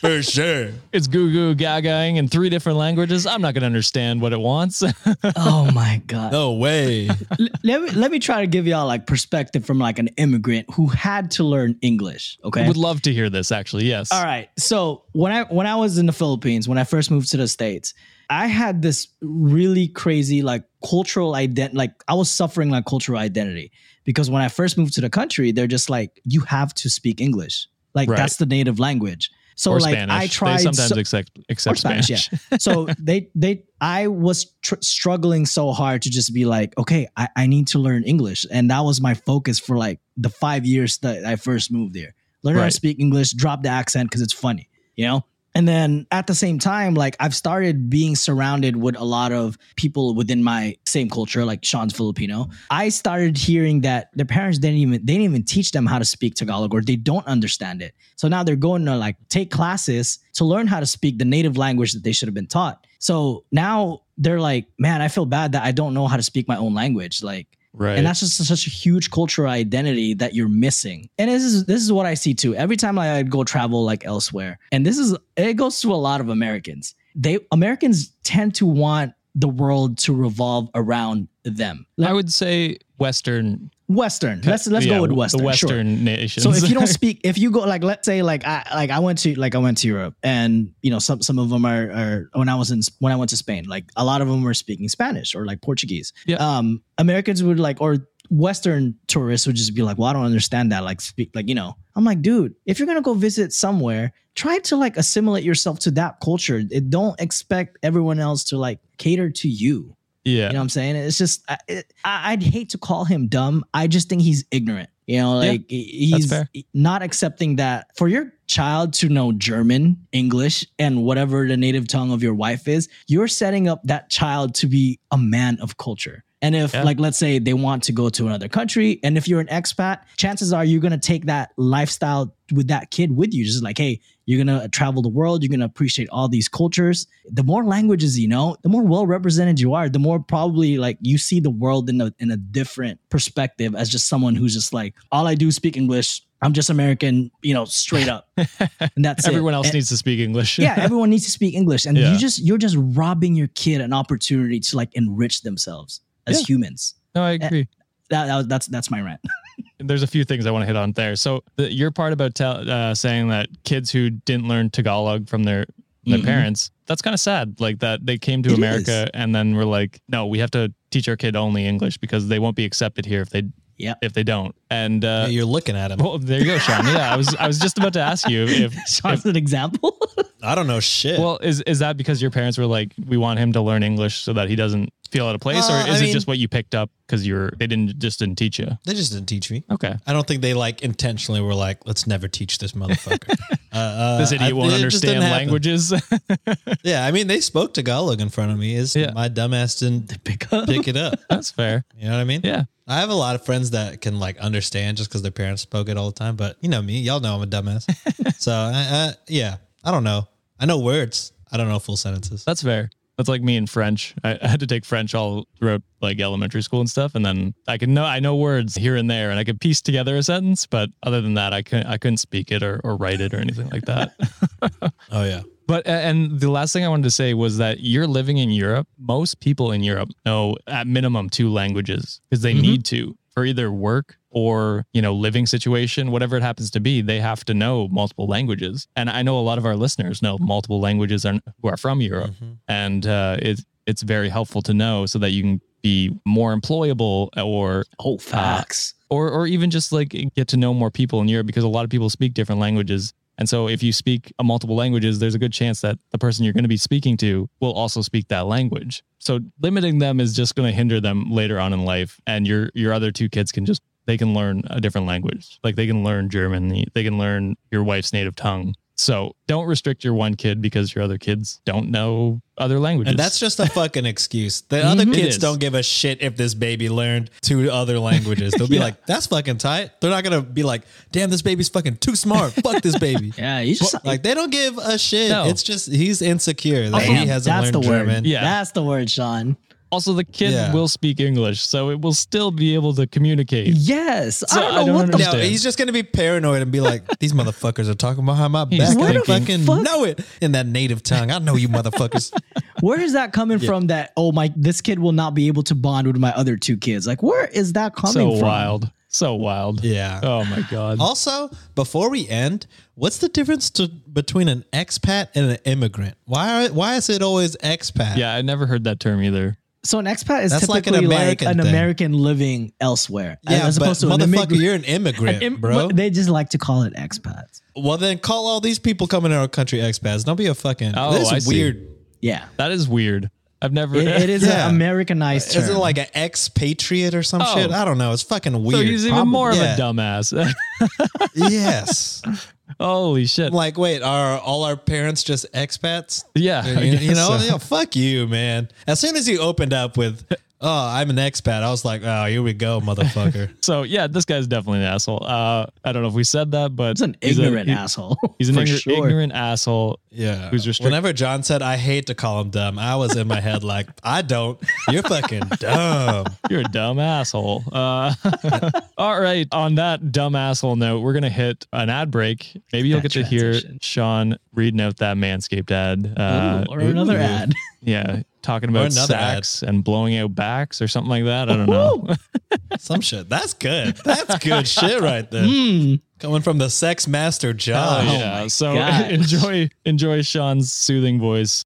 For sure. it's goo goo gagaing in three different languages. I'm not going to understand what it wants. (laughs) oh my god. No way. Let me let me try to give y'all like perspective from like an immigrant who had to learn English. Okay. I Would love to hear this, actually. Yes. All right. So when I when I was in the Philippines, when I first moved to the States, I had this really crazy like cultural identity. Like I was suffering like cultural identity because when I first moved to the country, they're just like, you have to speak English. Like Right. that's the native language. So or like Spanish. I tried they sometimes so- accept, accept Spanish, Spanish. yeah. so (laughs) they they I was tr- struggling so hard to just be like, okay, I, I need to learn English, and that was my focus for like the five years that I first moved there. Learn how to speak English, drop the accent because it's funny, you know. And then at the same time, like I've started being surrounded with a lot of people within my same culture, like Sean's Filipino. I started hearing that their parents didn't even they didn't even teach them how to speak Tagalog or they don't understand it. So now they're going to like take classes to learn how to speak the native language that they should have been taught. So now they're like, man, I feel bad that I don't know how to speak my own language. Like Right. and that's just such a huge cultural identity that you're missing. And this is this is what I see too. Every time I go travel like elsewhere, and this is it goes to a lot of Americans. They Americans tend to want the world to revolve around them. I would say Western. Western. Let's let's yeah, go with the Western. sure. Western nations. So if you don't (laughs) speak, if you go like let's say like I like I went to like I went to Europe and you know some some of them are, are when I was in when I went to Spain like a lot of them were speaking Spanish or like Portuguese. Yeah. Um, Americans would like or Western tourists would just be like, well, I don't understand that. Like speak like you know. I'm like, dude, if you're gonna go visit somewhere, try to like assimilate yourself to that culture. It, don't expect everyone else to like cater to you. yeah. You know what I'm saying? It's just I, it, I'd hate to call him dumb. I just think he's ignorant. You know, Yeah, like he's not accepting that for your child to know German, English, and whatever the native tongue of your wife is, you're setting up that child to be a man of culture. And if, Yeah. like, let's say they want to go to another country, and if you're an expat, chances are you're gonna take that lifestyle with that kid with you. Just like, hey, you're gonna uh, travel the world, you're gonna appreciate all these cultures. The more languages you know, the more well represented you are, the more probably like you see the world in a in a different perspective as just someone who's just like, all I do is speak English. I'm just American, you know, straight up. (laughs) And that's it. Everyone else And- needs to speak English. yeah, everyone needs to speak English. And Yeah. you just you're just robbing your kid an opportunity to like enrich themselves as Yeah. humans. no, I agree. That, that that's that's my rant. (laughs) There's a few things I want to hit on there. So the, your part about tell, uh, saying that kids who didn't learn Tagalog from their their Mhm. parents, that's kind of sad. Like that they came to It America and then were like, no, we have to teach our kid only English because they won't be accepted here if they Yep. if they don't. And uh, You're looking at him. well, there you go, Sean. Yeah, I was I was just about to ask you if (laughs) Sean's an example. (laughs) I don't know shit. well is is that because your parents were like we want him to learn English so that he doesn't feel out of place, Uh, or is I it just what you picked up because you're they didn't just didn't teach you? they just didn't teach me. Okay. I don't think they like intentionally were like, let's never teach this motherfucker. uh, (laughs) uh, This idiot I- won't it just didn't understand languages. Yeah, I mean, they spoke Tagalog in front of me. Is Yeah. my dumbass didn't Pick up. pick it up? That's fair. You know what I mean? Yeah. I have a lot of friends that can like understand just because their parents spoke it all the time. But you know me, y'all know I'm a dumbass. (laughs) so I, I, yeah, I don't know. I know words. I don't know full sentences. That's fair. That's like me in French. I, I had to take French all throughout like elementary school and stuff, and then I can know I know words here and there, and I could piece together a sentence. But other than that, I couldn't I couldn't speak it or, or write it or anything like that. (laughs) Oh yeah. But and the last thing I wanted to say was that you're living in Europe. Most people in Europe know at minimum two languages because they Mhm. need to for either work or you know living situation, whatever it happens to be. They have to know multiple languages, and I know a lot of our listeners know multiple languages are, who are from Europe, Mhm. and uh, it's it's very helpful to know so that you can be more employable or Oh, facts. or or even just like get to know more people in Europe because a lot of people speak different languages. And so if you speak a multiple languages, there's a good chance that the person you're going to be speaking to will also speak that language. So limiting them is just going to hinder them later on in life and your your other two kids can just they can learn a different language. Like they can learn German, they can learn your wife's native tongue. So don't restrict your one kid because your other kids don't know other languages. And that's just a fucking excuse. The other Mhm. It kids don't give a shit if this baby learned two other languages. They'll be (laughs) Yeah. like, "That's fucking tight." They're not gonna be like, "Damn, this baby's fucking too smart. Fuck this baby." (laughs) Yeah, you just Like they don't give a shit. No. It's just he's insecure that Damn, he hasn't that's learned the word. German. Yeah. That's the word, Sean. Also, the kid Yeah. will speak English, so it will still be able to communicate. Yes. So I don't know I don't what the understand. No, he's just gonna be paranoid and be like, "These motherfuckers are talking behind my He's back. I thinking, fucking fuck? know it in that native tongue. I know you motherfuckers." (laughs) Where is that coming from? That oh my, this kid will not be able to bond with my other two kids. Like, where is that coming so from? So wild. So wild. Yeah. Oh my God. Also, before we end, what's the difference to, between an expat and an immigrant? Why are, why is it always expat? Yeah, I never heard that term either. So an expat is That's like an typically like American an thing. American living elsewhere, yeah, as but opposed to an motherfucker, immigrant. you're an immigrant, an im- bro. They just like to call it expats. well, then call all these people coming to our country expats. Don't be a fucking. Oh, this I is see. weird. Yeah, That is weird. I've never. it, it is (laughs) Yeah. an Americanized term. Is it like an expatriate or some Oh. shit? I don't know. It's fucking so weird. he's even more of Yeah. a dumbass. (laughs) yes. Holy shit. I'm like, wait, are all our parents just expats? yeah. You, you know, so. yeah, fuck you, man. As soon as you opened up with, oh, I'm an expat, I was like, oh, here we go, motherfucker. (laughs) So yeah, this guy's definitely an asshole. Uh, I don't know if we said that, but he's an he's a- ignorant he- asshole. (laughs) He's an for ignorant, sure. ignorant asshole. Yeah. Who's restrict- Whenever John said, I hate to call him dumb, I was in my head like, I don't. You're fucking dumb. (laughs) You're a dumb asshole. Uh, all right. On that dumb asshole note, we're gonna hit an ad break. Maybe you'll That get to hear. Sean reading out that Manscaped ad. Uh, Ooh, or another ooh. ad. yeah, talking about sacks and blowing out backs or something like that. I don't know. (laughs) Some shit. That's good. That's good shit right there. Mm. Coming from the sex master, Oh, John. yeah. So gosh. (laughs) enjoy enjoy Sean's soothing voice.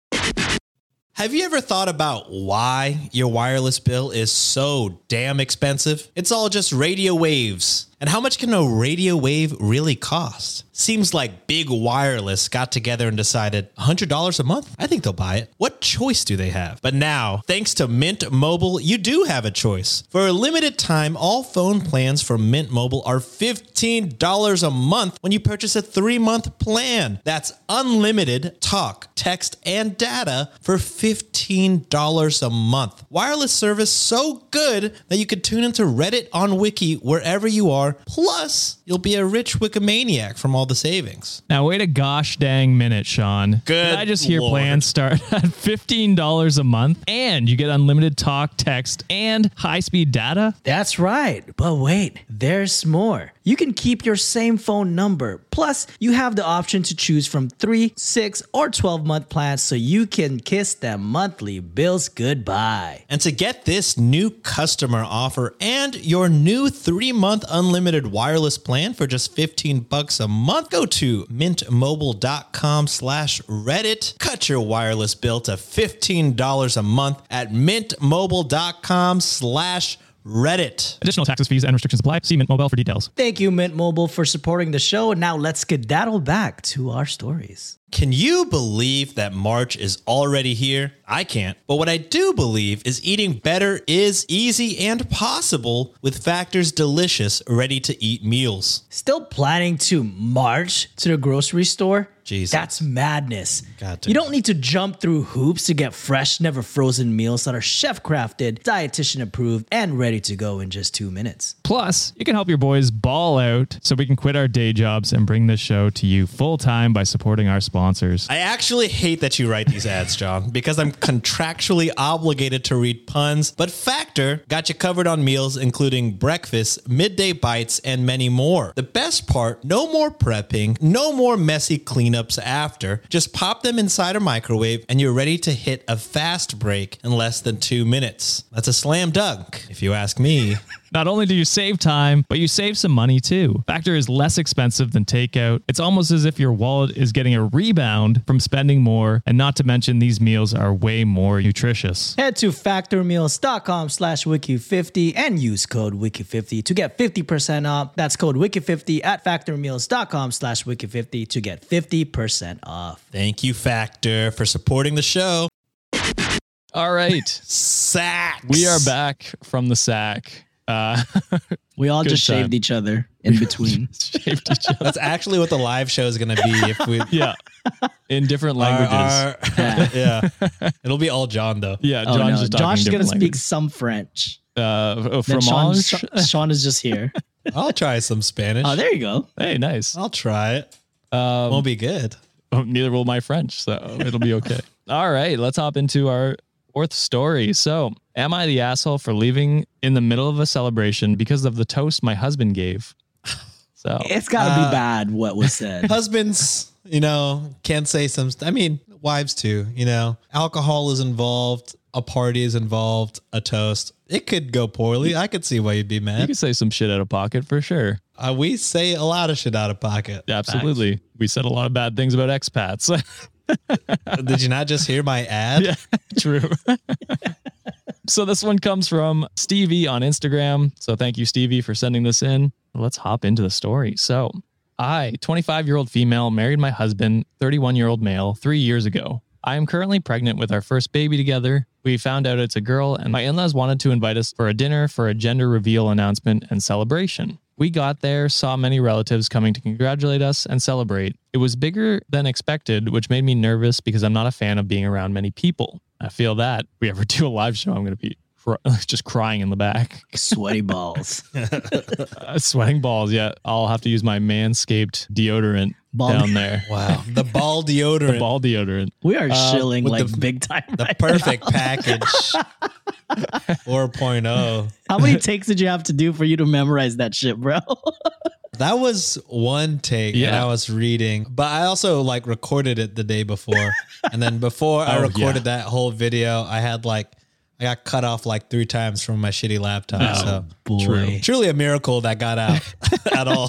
Have you ever thought about why your wireless bill is so damn expensive? It's all just radio waves. And how much can a radio wave really cost? Seems like Big Wireless got together and decided $100 a month? I think they'll buy it. What choice do they have? But now, thanks to Mint Mobile, you do have a choice. For a limited time, all phone plans from Mint Mobile are $15 a month when you purchase a three month plan. That's unlimited talk, text, and data for $15 a month. Wireless service so good that you could tune into Reddit on Wiki wherever you are. Plus, you'll be a rich Wikimaniac from all the savings. Now wait a gosh dang minute, Sean. Good Did I just hear Lord. plans start (laughs) at fifteen dollars a month, and you get unlimited talk, text, and high speed data? That's right. But wait, there's more. You can keep your same phone number. Plus, you have the option to choose from 3, 6, or 12 month plans so you can kiss them monthly bills goodbye. And to get this new customer offer and your new three-month unlimited wireless plan for just 15 bucks a month, go to mintmobile.com slash Reddit. Cut your wireless bill to $15 a month at mintmobile.com slash Reddit. Additional taxes, fees, and restrictions apply. See Mint Mobile for details. Thank you, Mint Mobile, for supporting the show. And Now let's get skedaddle back to our stories. Can you believe that March is already here? I can't. But what I do believe is eating better is easy and possible with Factor's delicious, ready to eat meals. Still planning to march to the grocery store? Jesus. That's madness. God you don't need to jump through hoops to get fresh, never frozen meals that are chef crafted, dietitian approved, and ready to go in just two minutes. Plus, you can help your boys ball out so we can quit our day jobs and bring this show to you full time by supporting our sponsors. I actually hate that you write these ads, John, because I'm contractually obligated to read puns. But Factor got you covered on meals, including breakfast, midday bites, and many more. The best part no more prepping, no more messy cleanups after. Just pop them inside a microwave, and you're ready to hit a fast break in less than two minutes. That's a slam dunk, if you ask me. (laughs) Not only do you save time, but you save some money too. Factor is less expensive than takeout. It's almost as if your wallet is getting a rebound from spending more, and not to mention these meals are way more nutritious. Head to factormeals.com slash wiki50 and use code wiki50 to get 50% off. That's code wiki50 at factormeals.com slash wiki50 to get 50% off. Thank you, Factor, for supporting the show. All right. (laughs) Sacks. We are back from the sack. Uh, We all just time. shaved each other in (laughs) between. shaved each other. That's actually what the live show is going to be if we (laughs) Yeah. In different languages. Our- our- (laughs) yeah. It'll be all John though. yeah, Oh, John's no. just talking Josh is going to speak some French. Uh, Then Sean. Sean is just here. I'll try some Spanish. Oh, there you go. Hey, nice. I'll try it. Um, Won't be good. oh, neither will my French, so it'll be okay. All right, let's hop into our Fourth story. So, am I the asshole for leaving in the middle of a celebration because of the toast my husband gave? So, It's got to Uh, be bad what was said. (laughs) Husbands, you know, can say some. I mean, wives too. You know, alcohol is involved. A party is involved. A toast. It could go poorly. I could see why you'd be mad. you mad. could say some shit out of pocket for sure. Uh, we say a lot of shit out of pocket. Absolutely. We said a lot of bad things about expats. (laughs) (laughs) Did you not just hear my ad? Yeah, (laughs) true. (laughs) so this one comes from Stevie on Instagram. So thank you, Stevie, for sending this in. Let's hop into the story. So I, 25 year old female, married my husband, 31 year old male, three years ago. I am currently pregnant with our first baby together. We found out it's a girl, and my in laws wanted to invite us for a dinner for a gender reveal announcement and celebration. We got there, saw many relatives coming to congratulate us and celebrate. It was bigger than expected, which made me nervous because I'm not a fan of being around many people. I feel that if we ever do a live show, I'm going to be cr- (laughs) just crying in the back, Sweaty (laughs) balls. Uh, sweating balls. Yeah, I'll have to use my manscaped deodorant Ball- down there. (laughs) Wow. The ball deodorant. The ball deodorant. We are Uh, shilling with like the- big time. the right perfect package (laughs) 4.0. now. How many takes did you have to do for you to memorize that shit, bro? (laughs) That was one take and I was reading, but I also like recorded it the day before. and then before I (laughs) Oh, recorded yeah. that whole video, I had like, I got cut off like three times from my shitty laptop. Oh, so Boy. truly a miracle that got out at all.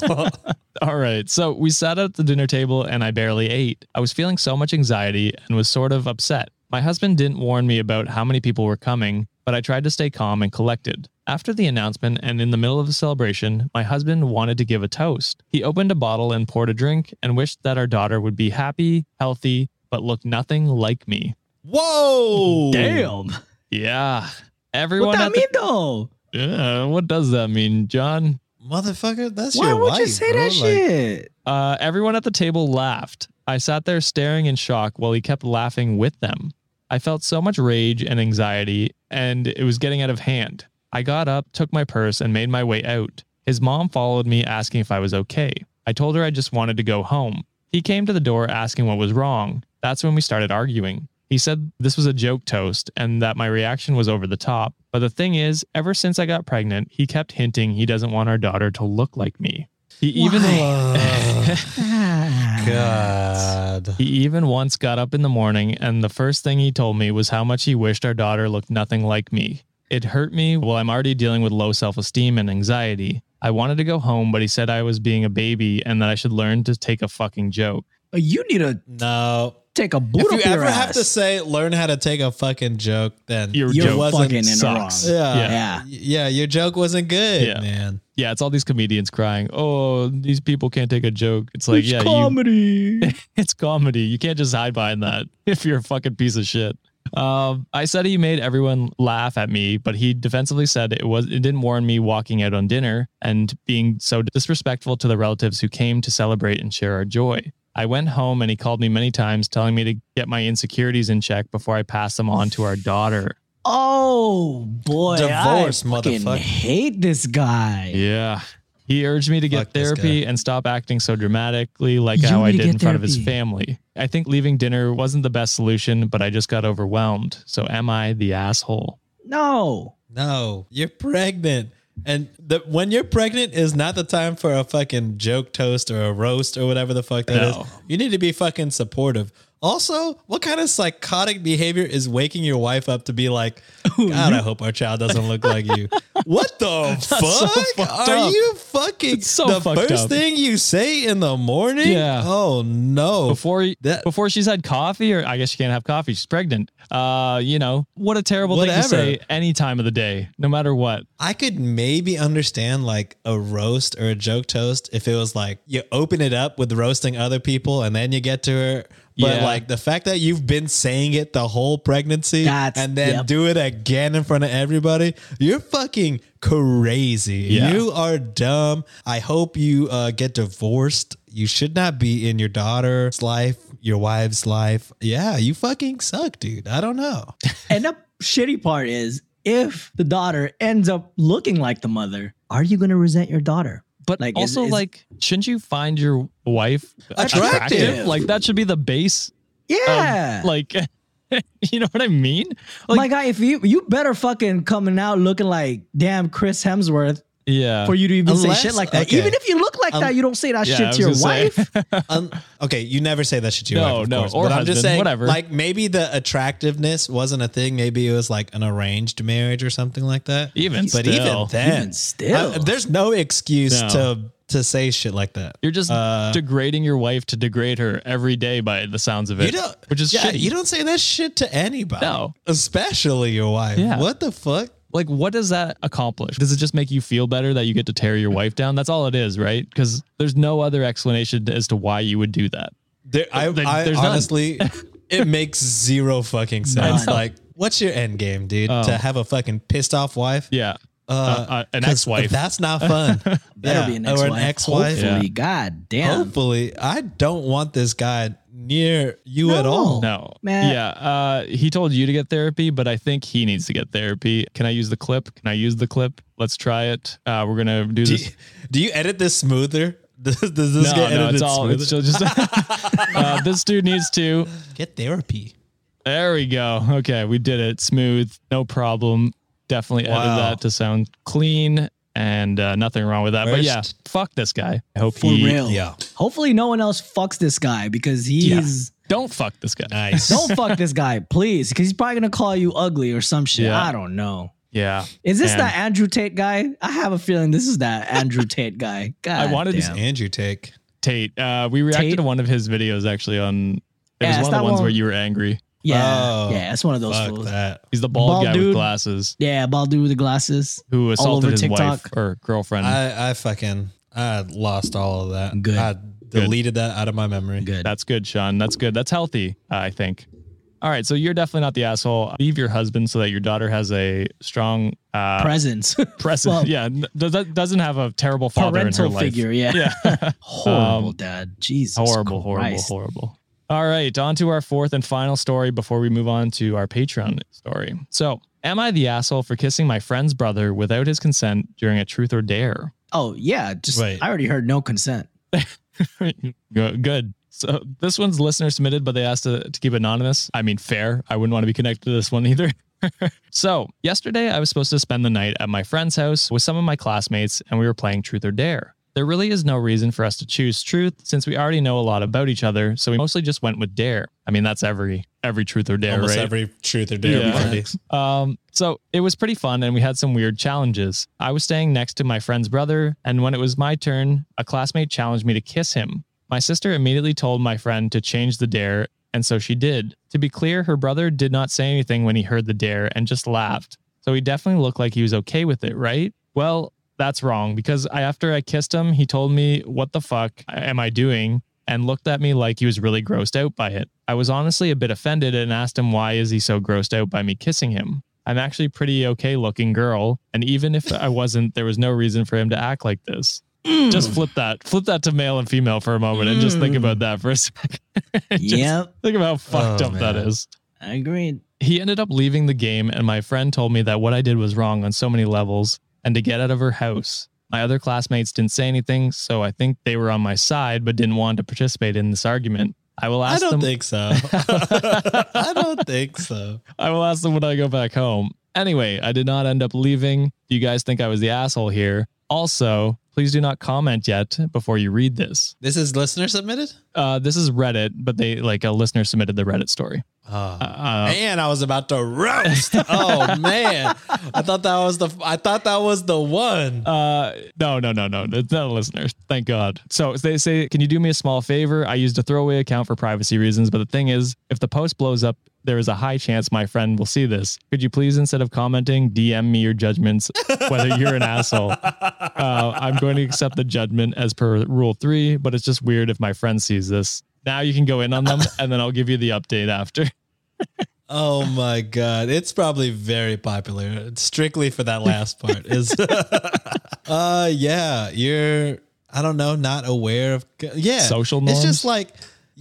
All right. So we sat at the dinner table and I barely ate. I was feeling so much anxiety and was sort of upset. My husband didn't warn me about how many people were coming, but I tried to stay calm and collected. After the announcement and in the middle of the celebration, my husband wanted to give a toast. He opened a bottle and poured a drink and wished that our daughter would be happy, healthy, but look nothing like me. Whoa. Damn. Yeah. Everyone What that at the- mean though? Yeah, what does that mean, John? Motherfucker, that's Why your wife. Why would you say bro. that Like, shit? Uh, everyone at the table laughed. I sat there staring in shock while he kept laughing with them. I felt so much rage and anxiety, and it was getting out of hand. I got up, took my purse, and made my way out. His mom followed me, asking if I was okay. I told her I just wanted to go home. He came to the door asking what was wrong. That's when we started arguing. He said this was a joke toast and that my reaction was over the top. But the thing is, ever since I got pregnant, he kept hinting he doesn't want our daughter to look like me. He even (laughs) (laughs) God. He even once got up in the morning, and the first thing he told me was how much he wished our daughter looked nothing like me. It hurt me Well, I'm already dealing with low self esteem and anxiety. I wanted to go home, but he said I was being a baby and that I should learn to take a fucking joke. Uh, you need a No. Take a boot If up you your ever ass. have to say learn how to take a fucking joke, then Your You're joke wasn't fucking in sucks. wrong. Yeah. Yeah. Yeah, your joke wasn't good, Yeah. man. Yeah, it's all these comedians crying, "Oh, these people can't take a joke." It's like, It's yeah, you, comedy. (laughs) it's comedy. You can't just hide behind that (laughs) if you're a fucking piece of shit. Um, I said he made everyone laugh at me, but he defensively said it was it didn't warn me walking out on dinner and being so disrespectful to the relatives who came to celebrate and share our joy. I went home and he called me many times, telling me to get my insecurities in check before I pass them on to our daughter. oh boy, Divorce, I fucking motherfucker. hate this guy. Yeah. He urged me to get Fuck therapy and stop acting so dramatically like You how I did get in front of his family. I think leaving dinner wasn't the best solution, but I just got overwhelmed. So am I the asshole? No. No, you're pregnant. And the, when you're pregnant is not the time for a fucking joke toast or a roast or whatever the fuck that is. No. You need to be fucking supportive. Also, what kind of psychotic behavior is waking your wife up to be like, God, I hope our child doesn't look like you? (laughs) What the fuck? Are up. you fucking It's so the fucked first up. thing you say in the morning? Yeah. Oh no. Before That- before she's had coffee, or I guess she can't have coffee. She's pregnant. Uh, you know, what a terrible thing Whatever. to say any time of the day, no matter what. I could maybe understand like a roast or a joke toast if it was like you open it up with roasting other people and then you get to her. But Yeah. like the fact that you've been saying it the whole pregnancy That's- and then yep. do it again in front of everybody, you're fucking crazy. Yeah. You are dumb. I hope you uh, get divorced. You should not be in your daughter's life, your wife's life. Yeah, you fucking suck, dude. I don't know. (laughs) And the shitty part is, if the daughter ends up looking like the mother, are you going to resent your daughter? But Like, also, is- like, shouldn't you find your wife Attractive. Like that should be the base. Yeah. Of, like, (laughs) you know what I mean? Like, My guy, if you you better fucking coming out looking like damn Chris Hemsworth yeah. for you to even Unless- say shit like that. okay. Even if you look like Um, that, you don't say that yeah, shit to your wife. (laughs) Um, okay, you never say that shit to your No, wife, of no, course. or but I'm just saying, whatever. Like maybe the attractiveness wasn't a thing. Maybe it was like an arranged marriage or something like that. Even but still. even then, Even still. I- there's no excuse No. to to say shit like that. You're just Uh, degrading your wife to degrade her every day by the sounds of it. You don't, which is yeah, shitty. you don't say that shit to anybody. No. especially your wife. Yeah. What the fuck? Like what does that accomplish does it just make you feel better that you get to tear your wife down that's all it is right because there's no other explanation as to why you would do that There, I, There- I there's none. honestly, (laughs) it makes zero fucking sense. Like, what's your end game, dude? Oh. To have a fucking pissed off wife? yeah Uh, Uh, uh, an 'cause ex-wife That's not fun. (laughs) Better Yeah, be an or ex-wife. an ex-wife. Yeah. God damn. Hopefully, I don't want this guy near you at all. no Man. yeah uh he told you to get therapy but i think he needs to get therapy can i use the clip can i use the clip let's try it uh we're gonna do Do this you, do you edit this smoother? (laughs) Does, does this no, get no, it's all smoother? it's just (laughs) uh, this dude needs to get therapy. There we go. Okay, we did it. Smooth, no problem. Definitely edit Wow. that to sound clean and uh, nothing wrong with that. But yeah, fuck this guy. I hope For he real. Yeah. Hopefully, no one else fucks this guy because he's. don't fuck this guy. Nice. Don't fuck this guy, please, because he's probably gonna call you ugly or some shit. Yeah. I don't know. Yeah, Is this And that Andrew Tate guy? I have a feeling this is that Andrew Tate guy. (laughs) God I wanted to damn. Andrew Tate. Tate? Uh, we reacted Tate? to one of his videos actually on. It Yeah, was one of the ones one- where you were angry. Yeah, Oh, yeah, it's one of those Fuck fools. that. He's the bald, Bald guy dude. with glasses Yeah, bald dude with the glasses. who All assaulted over his wife TikTok. or girlfriend. I, I fucking I lost all of that. Good. I deleted that out of my memory. Good. That's good, Sean. That's good. That's healthy, I think. All right, so you're definitely not the asshole. Leave your husband so that your daughter has a strong uh, Presence. (laughs) present. Well- yeah, n- does that doesn't have a terrible father in her Parental life. figure. Yeah. Yeah, (laughs) horrible Um, dad. Jesus. horrible, horrible, Christ. horrible. All right, on to our fourth and final story before we move on to our Patreon story. So, am I the asshole for kissing my friend's brother without his consent during a truth or dare? Oh yeah, just Wait. I already heard no consent. (laughs) Good. good. So this one's listener submitted, but they asked to, to keep anonymous. I mean, fair. I wouldn't want to be connected to this one either. (laughs) so yesterday, I was supposed to spend the night at my friend's house with some of my classmates, and we were playing Truth or Dare. There really is no reason for us to choose truth since we already know a lot about each other, so we mostly just went with dare. I mean, that's every every truth or dare, Almost right? every truth or dare Yeah. party. (laughs) Um, so it was pretty fun and we had some weird challenges. I was staying next to my friend's brother, and when it was my turn, a classmate challenged me to kiss him. My sister immediately told my friend to change the dare, and so she did. To be clear, her brother did not say anything when he heard the dare and just laughed. So he definitely looked like he was okay with it, right? Well, that's wrong because I, after I kissed him, he told me, What the fuck am I doing? and looked at me like he was really grossed out by it. I was honestly a bit offended and asked him why is he so grossed out by me kissing him. I'm actually a pretty okay looking girl, and even if I wasn't, there was no reason for him to act like this. Mm. Just flip that, flip that to male and female for a moment, and just think mm. about that for a (laughs) second. Yep, Think of how oh, fucked Oh, up that man. is. I agreed. He ended up leaving the game, and my friend told me that what I did was wrong on so many levels and to get out of her house. My other classmates didn't say anything, so I think they were on my side but didn't want to participate in this argument. I will ask them. I don't them. think so. (laughs) I don't think so. I will ask them when I go back home. Anyway, I did not end up leaving. Do you guys think I was the asshole here? Also, please do not comment yet before you read this. This is listener submitted. Uh, this is Reddit, but they like a listener submitted the Reddit story. Oh. Uh, Man, I was about to roast. Oh (laughs) man, I thought that was the. I thought that was the one. Uh, no, no, no, no. It's not a listener. Thank God. So they say, can you do me a small favor? I used a throwaway account for privacy reasons, but the thing is, if the post blows up, there is a high chance my friend will see this. Could you please, instead of commenting, DM me your judgments, whether you're an asshole? (laughs) Uh, I'm going to accept the judgment as per rule three, but it's just weird if my friend sees this. Now you can go in on them, (laughs) and then I'll give you the update after. (laughs) Oh my god, it's probably very popular. Strictly for that last part is. uh, yeah, you're. I don't know, not aware of. Yeah, Social norms. It's just like.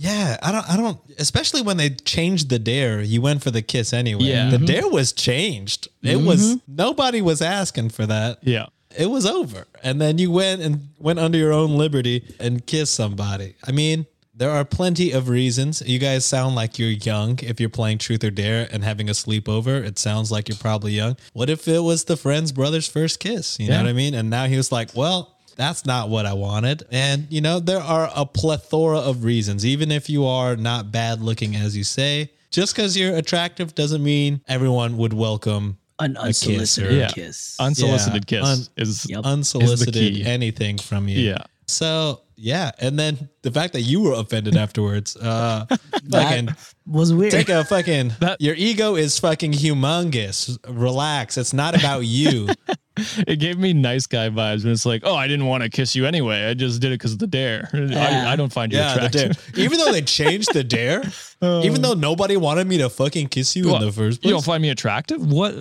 Yeah, I don't. I don't. Especially when they changed the dare, you went for the kiss anyway. Yeah. the mm-hmm. dare was changed. It was mm-hmm. nobody was asking for that. Yeah. it was over. And then you went and went under your own liberty and kissed somebody. I mean, there are plenty of reasons. You guys sound like you're young. If you're playing Truth or Dare and having a sleepover, it sounds like you're probably young. What if it was the friend's brother's first kiss? You know what I mean? And now he was like, well, that's not what I wanted. And, you know, there are a plethora of reasons. Even if you are not bad looking, as you say, just because you're attractive doesn't mean everyone would welcome An kiss unsolicited or- Yeah. kiss. Unsolicited Yeah, kiss un- is Yep. unsolicited key. anything from you. Yeah. So yeah, and then the fact that you were offended (laughs) afterwards, uh, fucking was weird. take a fucking. That- your ego is fucking humongous. Relax. It's not about you. (laughs) (laughs) it gave me nice guy vibes and it's like, oh, I didn't want to kiss you anyway. I just did it because of the dare. (laughs) Yeah. I, I don't find you yeah, the dare. attractive. (laughs) Even though they changed the dare, even though nobody wanted me to fucking kiss you What? in the first place, You don't find me attractive? What?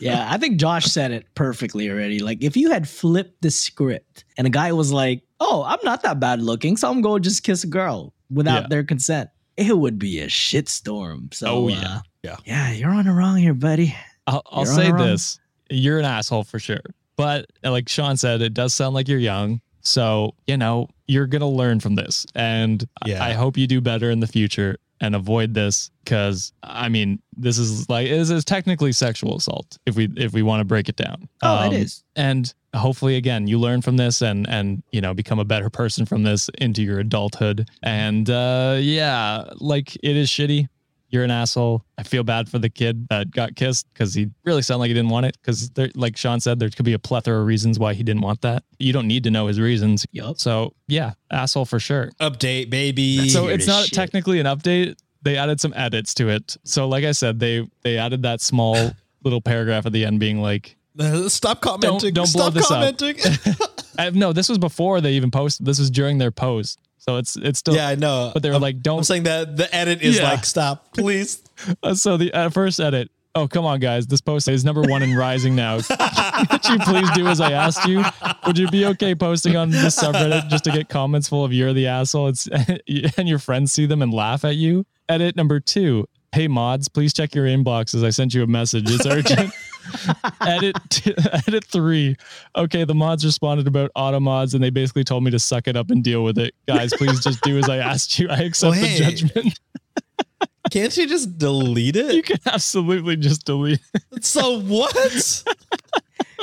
yeah, I think Josh said it perfectly already. Like, if you had flipped the script and a guy was like, "Oh, I'm not that bad looking, so I'm going to just kiss a girl without Yeah. their consent," it would be a shitstorm. So, Oh, yeah. uh, Yeah. yeah, you're on the wrong here, buddy. I'll, I'll say on wrong- this: you're an asshole for sure. But uh, like Sean said, it does sound like you're young. So you know you're gonna learn from this, and I- Yeah. I hope you do better in the future and avoid this because I mean this is like this is technically sexual assault if we if we want to break it down. Oh, it Um, is. and hopefully again you learn from this and and you know become a better person from this into your adulthood and uh yeah like it is shitty you're an asshole i feel bad for the kid that got kissed because he really sounded like he didn't want it because like sean said there could be a plethora of reasons why he didn't want that you don't need to know his reasons Yup. so yeah asshole for sure Update, baby. so it's not shit. technically an update they added some edits to it so like i said they they added that small (laughs) little paragraph at the end being like Uh, Stop commenting. don't blow Stop this up. commenting. (laughs) I, no, this was before they even posted. This was during their post, so it's it's still. yeah, I know. But they were I'm- like, don't- I'm saying that the edit is Yeah. like, stop, (laughs) please. Uh, so the uh, first edit. Oh come on, guys! This post is number one in rising now. (laughs) (laughs) Could you please do as I asked you? Would you be okay posting on this subreddit just to get comments full of "you're the asshole"? It's and your friends see them and laugh at you. Edit number two. Hey mods, please check your inboxes. I sent you a message. It's urgent. (laughs) edit t- (laughs) edit three. Okay, the mods responded about auto mods and they basically told me to suck it up and deal with it. Guys, please just do as I asked you. I accept Well, the judgment. (laughs) Can't you just delete it? You can absolutely just delete. It. So what?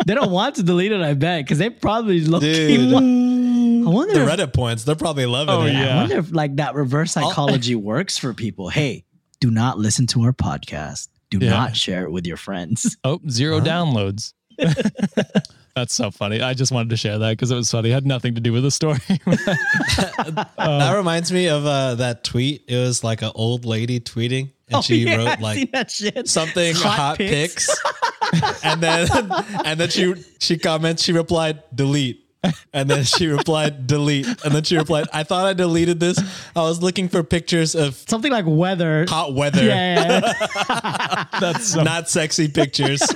They don't want to delete it, I bet, because they probably look. I wonder. the if, Reddit points, they're probably loving Oh, it. yeah. I wonder if like that reverse psychology works for people. Hey, do not listen to our podcast. Do Yeah. not share it with your friends. (laughs) Oh, zero Huh? downloads. (laughs) That's so funny. I just wanted to share that because it was funny. It had nothing to do with the story. (laughs) That reminds me of uh, that tweet. It was like an old lady tweeting, and she Oh, yeah, wrote like something Hot hot, pics. pics, and then and then she she comments. She replied, "Delete." And then she replied, delete. And then she replied, I thought I deleted this. I was looking for pictures of Something like weather. hot weather, Yeah, yeah, yeah. (laughs) that's so, not sexy pictures. (laughs)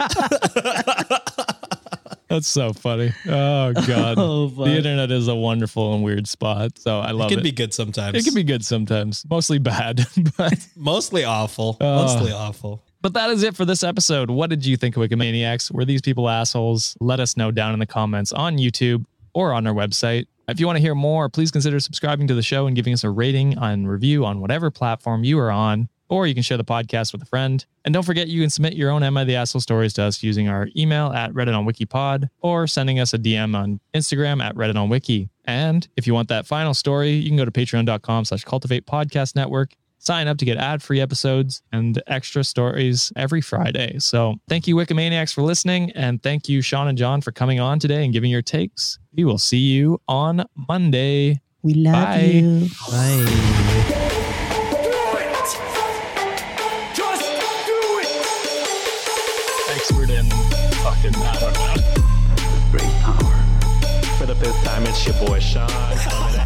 that's so funny. Oh god, (laughs) Oh, the internet is a wonderful and weird spot. So I love It can it. Can be good sometimes. it can be good sometimes, mostly bad. but mostly awful. Uh, mostly awful. But that is it for this episode. What did you think of Wikimaniacs? Were these people assholes? Let us know down in the comments on YouTube or on our website. If you want to hear more, please consider subscribing to the show and giving us a rating and review on whatever platform you are on. Or you can share the podcast with a friend. And don't forget, you can submit your own I the Asshole stories to us using our email at Reddit on Wikipod or sending us a DM on Instagram at Reddit on Wiki. And if you want that final story, you can go to patreon.com slash cultiv8 podcast network sign up to get ad-free episodes and extra stories every Friday. So thank you, Wikimaniacs, for listening. And thank you, Sean and John, for coming on today and giving your takes. We will see you on Monday. We love you. Bye. you. Expert in fucking, I don't know. Great power. For the fifth time, it's your boy Sean. coming at